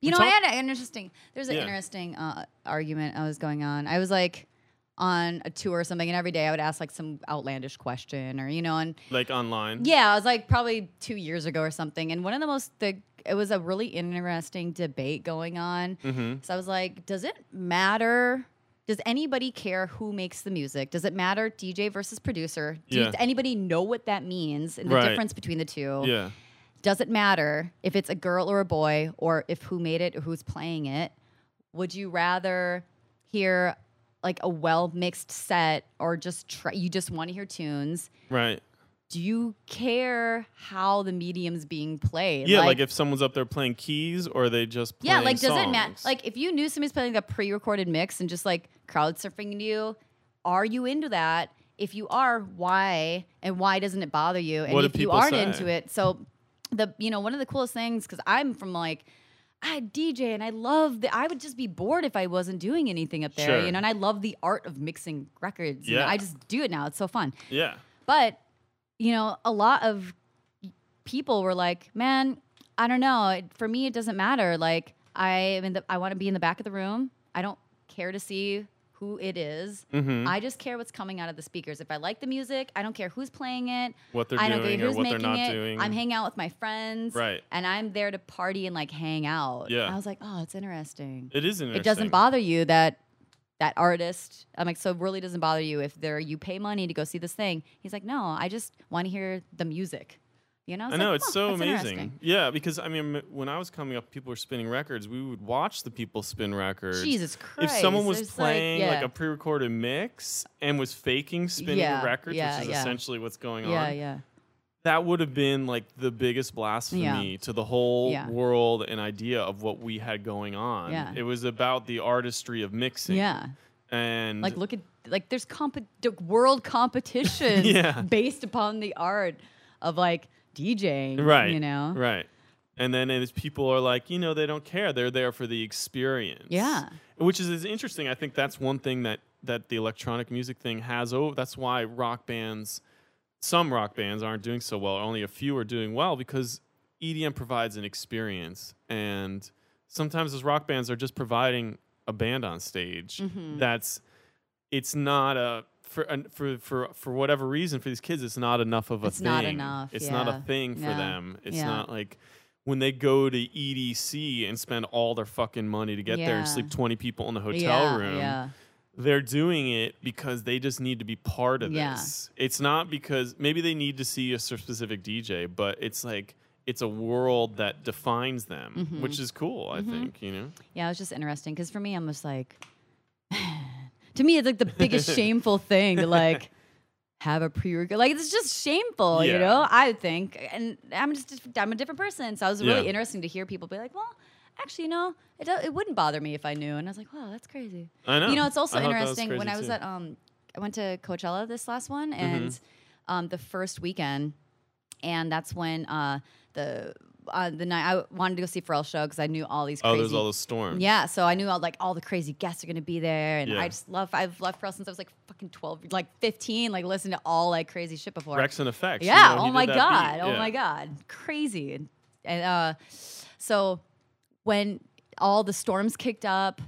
You know, I had an interesting. There's an Yeah. interesting uh, argument I was going on. I was like on a tour or something, and every day I would ask like some outlandish question, or you know, and like online. yeah, I was like probably two years ago or something, and one of the most the it was a really interesting debate going on. Mm-hmm. So I was like, does it matter? Does anybody care who makes the music? Does it matter DJ versus producer? Do Yeah. does anybody know what that means and the Right. difference between the two? Yeah. does it matter if it's a girl or a boy or if who made it or who's playing it would you rather hear like a well mixed set or just try, you just want to hear tunes. Right. do you care how the medium's being played? Yeah, like, if someone's up there playing keys or they just yeah like does it matter like if you knew somebody's playing a pre-recorded mix and just like crowd surfing you are you into that? If you are why? And why doesn't it bother you? And What if you aren't say? into it so the you know one of the coolest things because i'm from like I DJ and I love the. I would just be bored if I wasn't doing anything up there, Sure. you know. And I love the art of mixing records. you know, Yeah. I just do it now. It's so fun. Yeah. But you know, a lot of people were like, "Man, I don't know. It- For me, it doesn't matter. Like, I am in the. I want to be in the back of the room. I don't care to see who it is. Mhm. I just care what's coming out of the speakers. If I like the music, I don't care who's playing it. What they're I don't doing care or who's what they're making not it. doing. I'm hanging out with my friends, Right. And I'm there to party and like hang out. Yeah. I was like, oh, it's interesting. It is interesting. It doesn't bother you that that artist. I'm like, so it really doesn't bother you if they're you pay money to go see this thing. He's like, no, I just want to hear the music. You know? I was know like, it's "Huh, so amazing. Yeah, because I mean, when I was coming up, people were spinning records. We would watch the people spin records. Jesus Christ! If someone was There's playing like, yeah. a pre-recorded mix and was faking spinning Yeah, records, yeah, which is essentially what's going on, yeah, yeah. that would have been like the biggest blasphemy to the whole world and idea of what we had going on. Yeah. It was about the artistry of mixing. yeah. And Like, look at like there's comp- world competition Yeah. based upon the art of like DJing, right, You know, right. And then as people are like, you know, they don't care. They're there for the experience. Yeah. Which is, is interesting. I think that's one thing that that the electronic music thing has. Oh, that's why rock bands, some rock bands aren't doing so well. Only a few are doing well because EDM provides an experience, and sometimes those rock bands are just providing a band on stage. Mm-hmm. That's it's not a for for for for whatever reason for these kids it's not enough of a thing. It's thing. not enough, It's not a thing for Yeah. them. It's Yeah. not like when they go to EDC and spend all their fucking money to get there and sleep 20 people in the hotel yeah, room. Yeah, They're doing it because they just need to be part of Yeah. this. It's not because maybe they need to see a specific DJ, but it's like it's a world that defines them, Mm-hmm. which is cool, I think, you know. yeah. It was just interesting because for me, I'm just like, to me, it's like the biggest shameful thing to like have a pre-record. Like it's just shameful, Yeah. you know. I think, and I'm just I'm a different person, so it was really Yeah. interesting to hear people be like, well. Actually, you know, it, it wouldn't bother me if I knew. And I was like, wow, that's crazy. I know. You know, it's also I thought that was interesting when I was too. at um I went to Coachella this last one Mm-hmm. and um the first weekend and that's when uh the uh, the night I wanted to go see Pharrell show because I knew all these Oh, crazy there's all those storms. yeah, so I knew all like all the crazy guests are gonna be there, and Yeah. I just love. I've loved Pharrell since I was like fucking twelve, like fifteen, like listening to all like crazy shit before. Rex and Effects. you Yeah. know, oh my god. Oh my god. Crazy. And, and uh, so when all the storms kicked up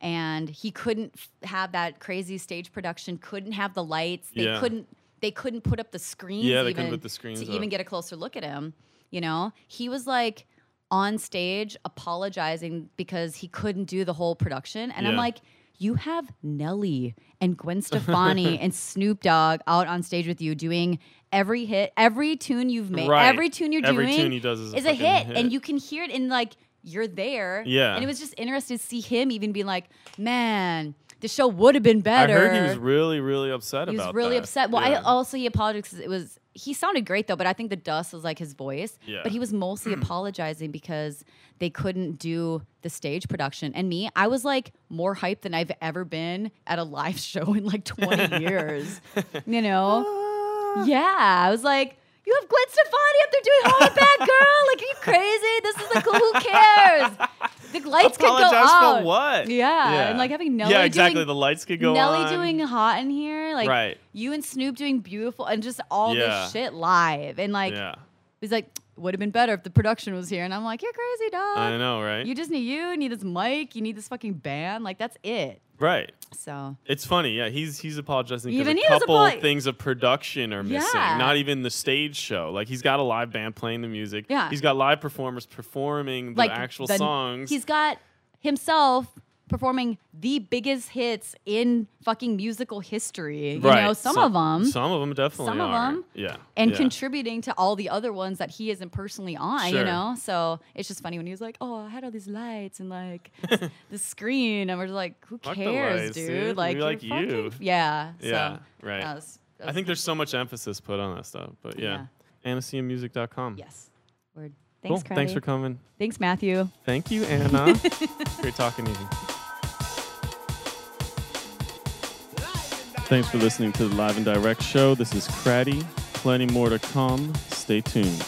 and he couldn't f- have that crazy stage production, couldn't have the lights, they Yeah. couldn't. They couldn't put up the screens. Yeah, they couldn't put the screens to up. even get a closer look at him. You know, he was like on stage apologizing because he couldn't do the whole production, and I'm like, you have Nelly and Gwen Stefani and Snoop Dogg out on stage with you doing every hit, every tune you've made, Right. every tune you're Every doing tune he does is a a, hit, hit. and you can hear it in like you're there. Yeah. and it was just interesting to see him even being like, man, the show would have been better. I heard he was really, really upset He was really that. upset. Well, I also he apologized because it was he sounded great though, but I think the dust was like his voice. Yeah. But he was mostly apologizing because they couldn't do the stage production. And me, I was like more hyped than I've ever been at a live show in like 20 years. You know? Ah. Yeah. I was like, you have Gwen Stefani up there doing Hollaback Girl. Like, are you crazy? This is like, who cares? The lights could go Apologize out. for what? Yeah, and, like, having Nelly Yeah, exactly. doing- the lights could go Nelly on. doing hot in here, like Right. you and Snoop doing beautiful, and just all Yeah. this shit live, and like yeah, he's like, would have been better if the production was here, and I'm like, you're crazy, dog. I know, right? You just need you need this mic, you need this fucking band, like that's it. Right. So It's funny, yeah. He's he's apologizing because a couple apolo- things of production are missing. Yeah. Not even the stage show. Like he's got a live band playing the music. Yeah. He's got live performers performing the like actual the- songs. he's got himself performing the biggest hits in fucking musical history. You right. know, some So- of them. Some of them definitely Some of them, Yeah. and yeah. contributing to all the other ones that he isn't personally on, Sure. you know? So it's just funny when he was like, Oh, I had all these lights and like the screen. And we're just like, Who Fuck cares, lights, dude? dude. Like, like you. fucking- Yeah. Yeah, So right. that was- that I think there's so much emphasis put on that stuff. But yeah. AnaSiaMusic.com. Yes. Word. Thanks, Cool. Thanks for coming. Thanks, Matthew. Thank you, Ana. Great talking to you. Thanks for listening to the Live and Direct show. This is Kraddy. Plenty more to come. Stay tuned.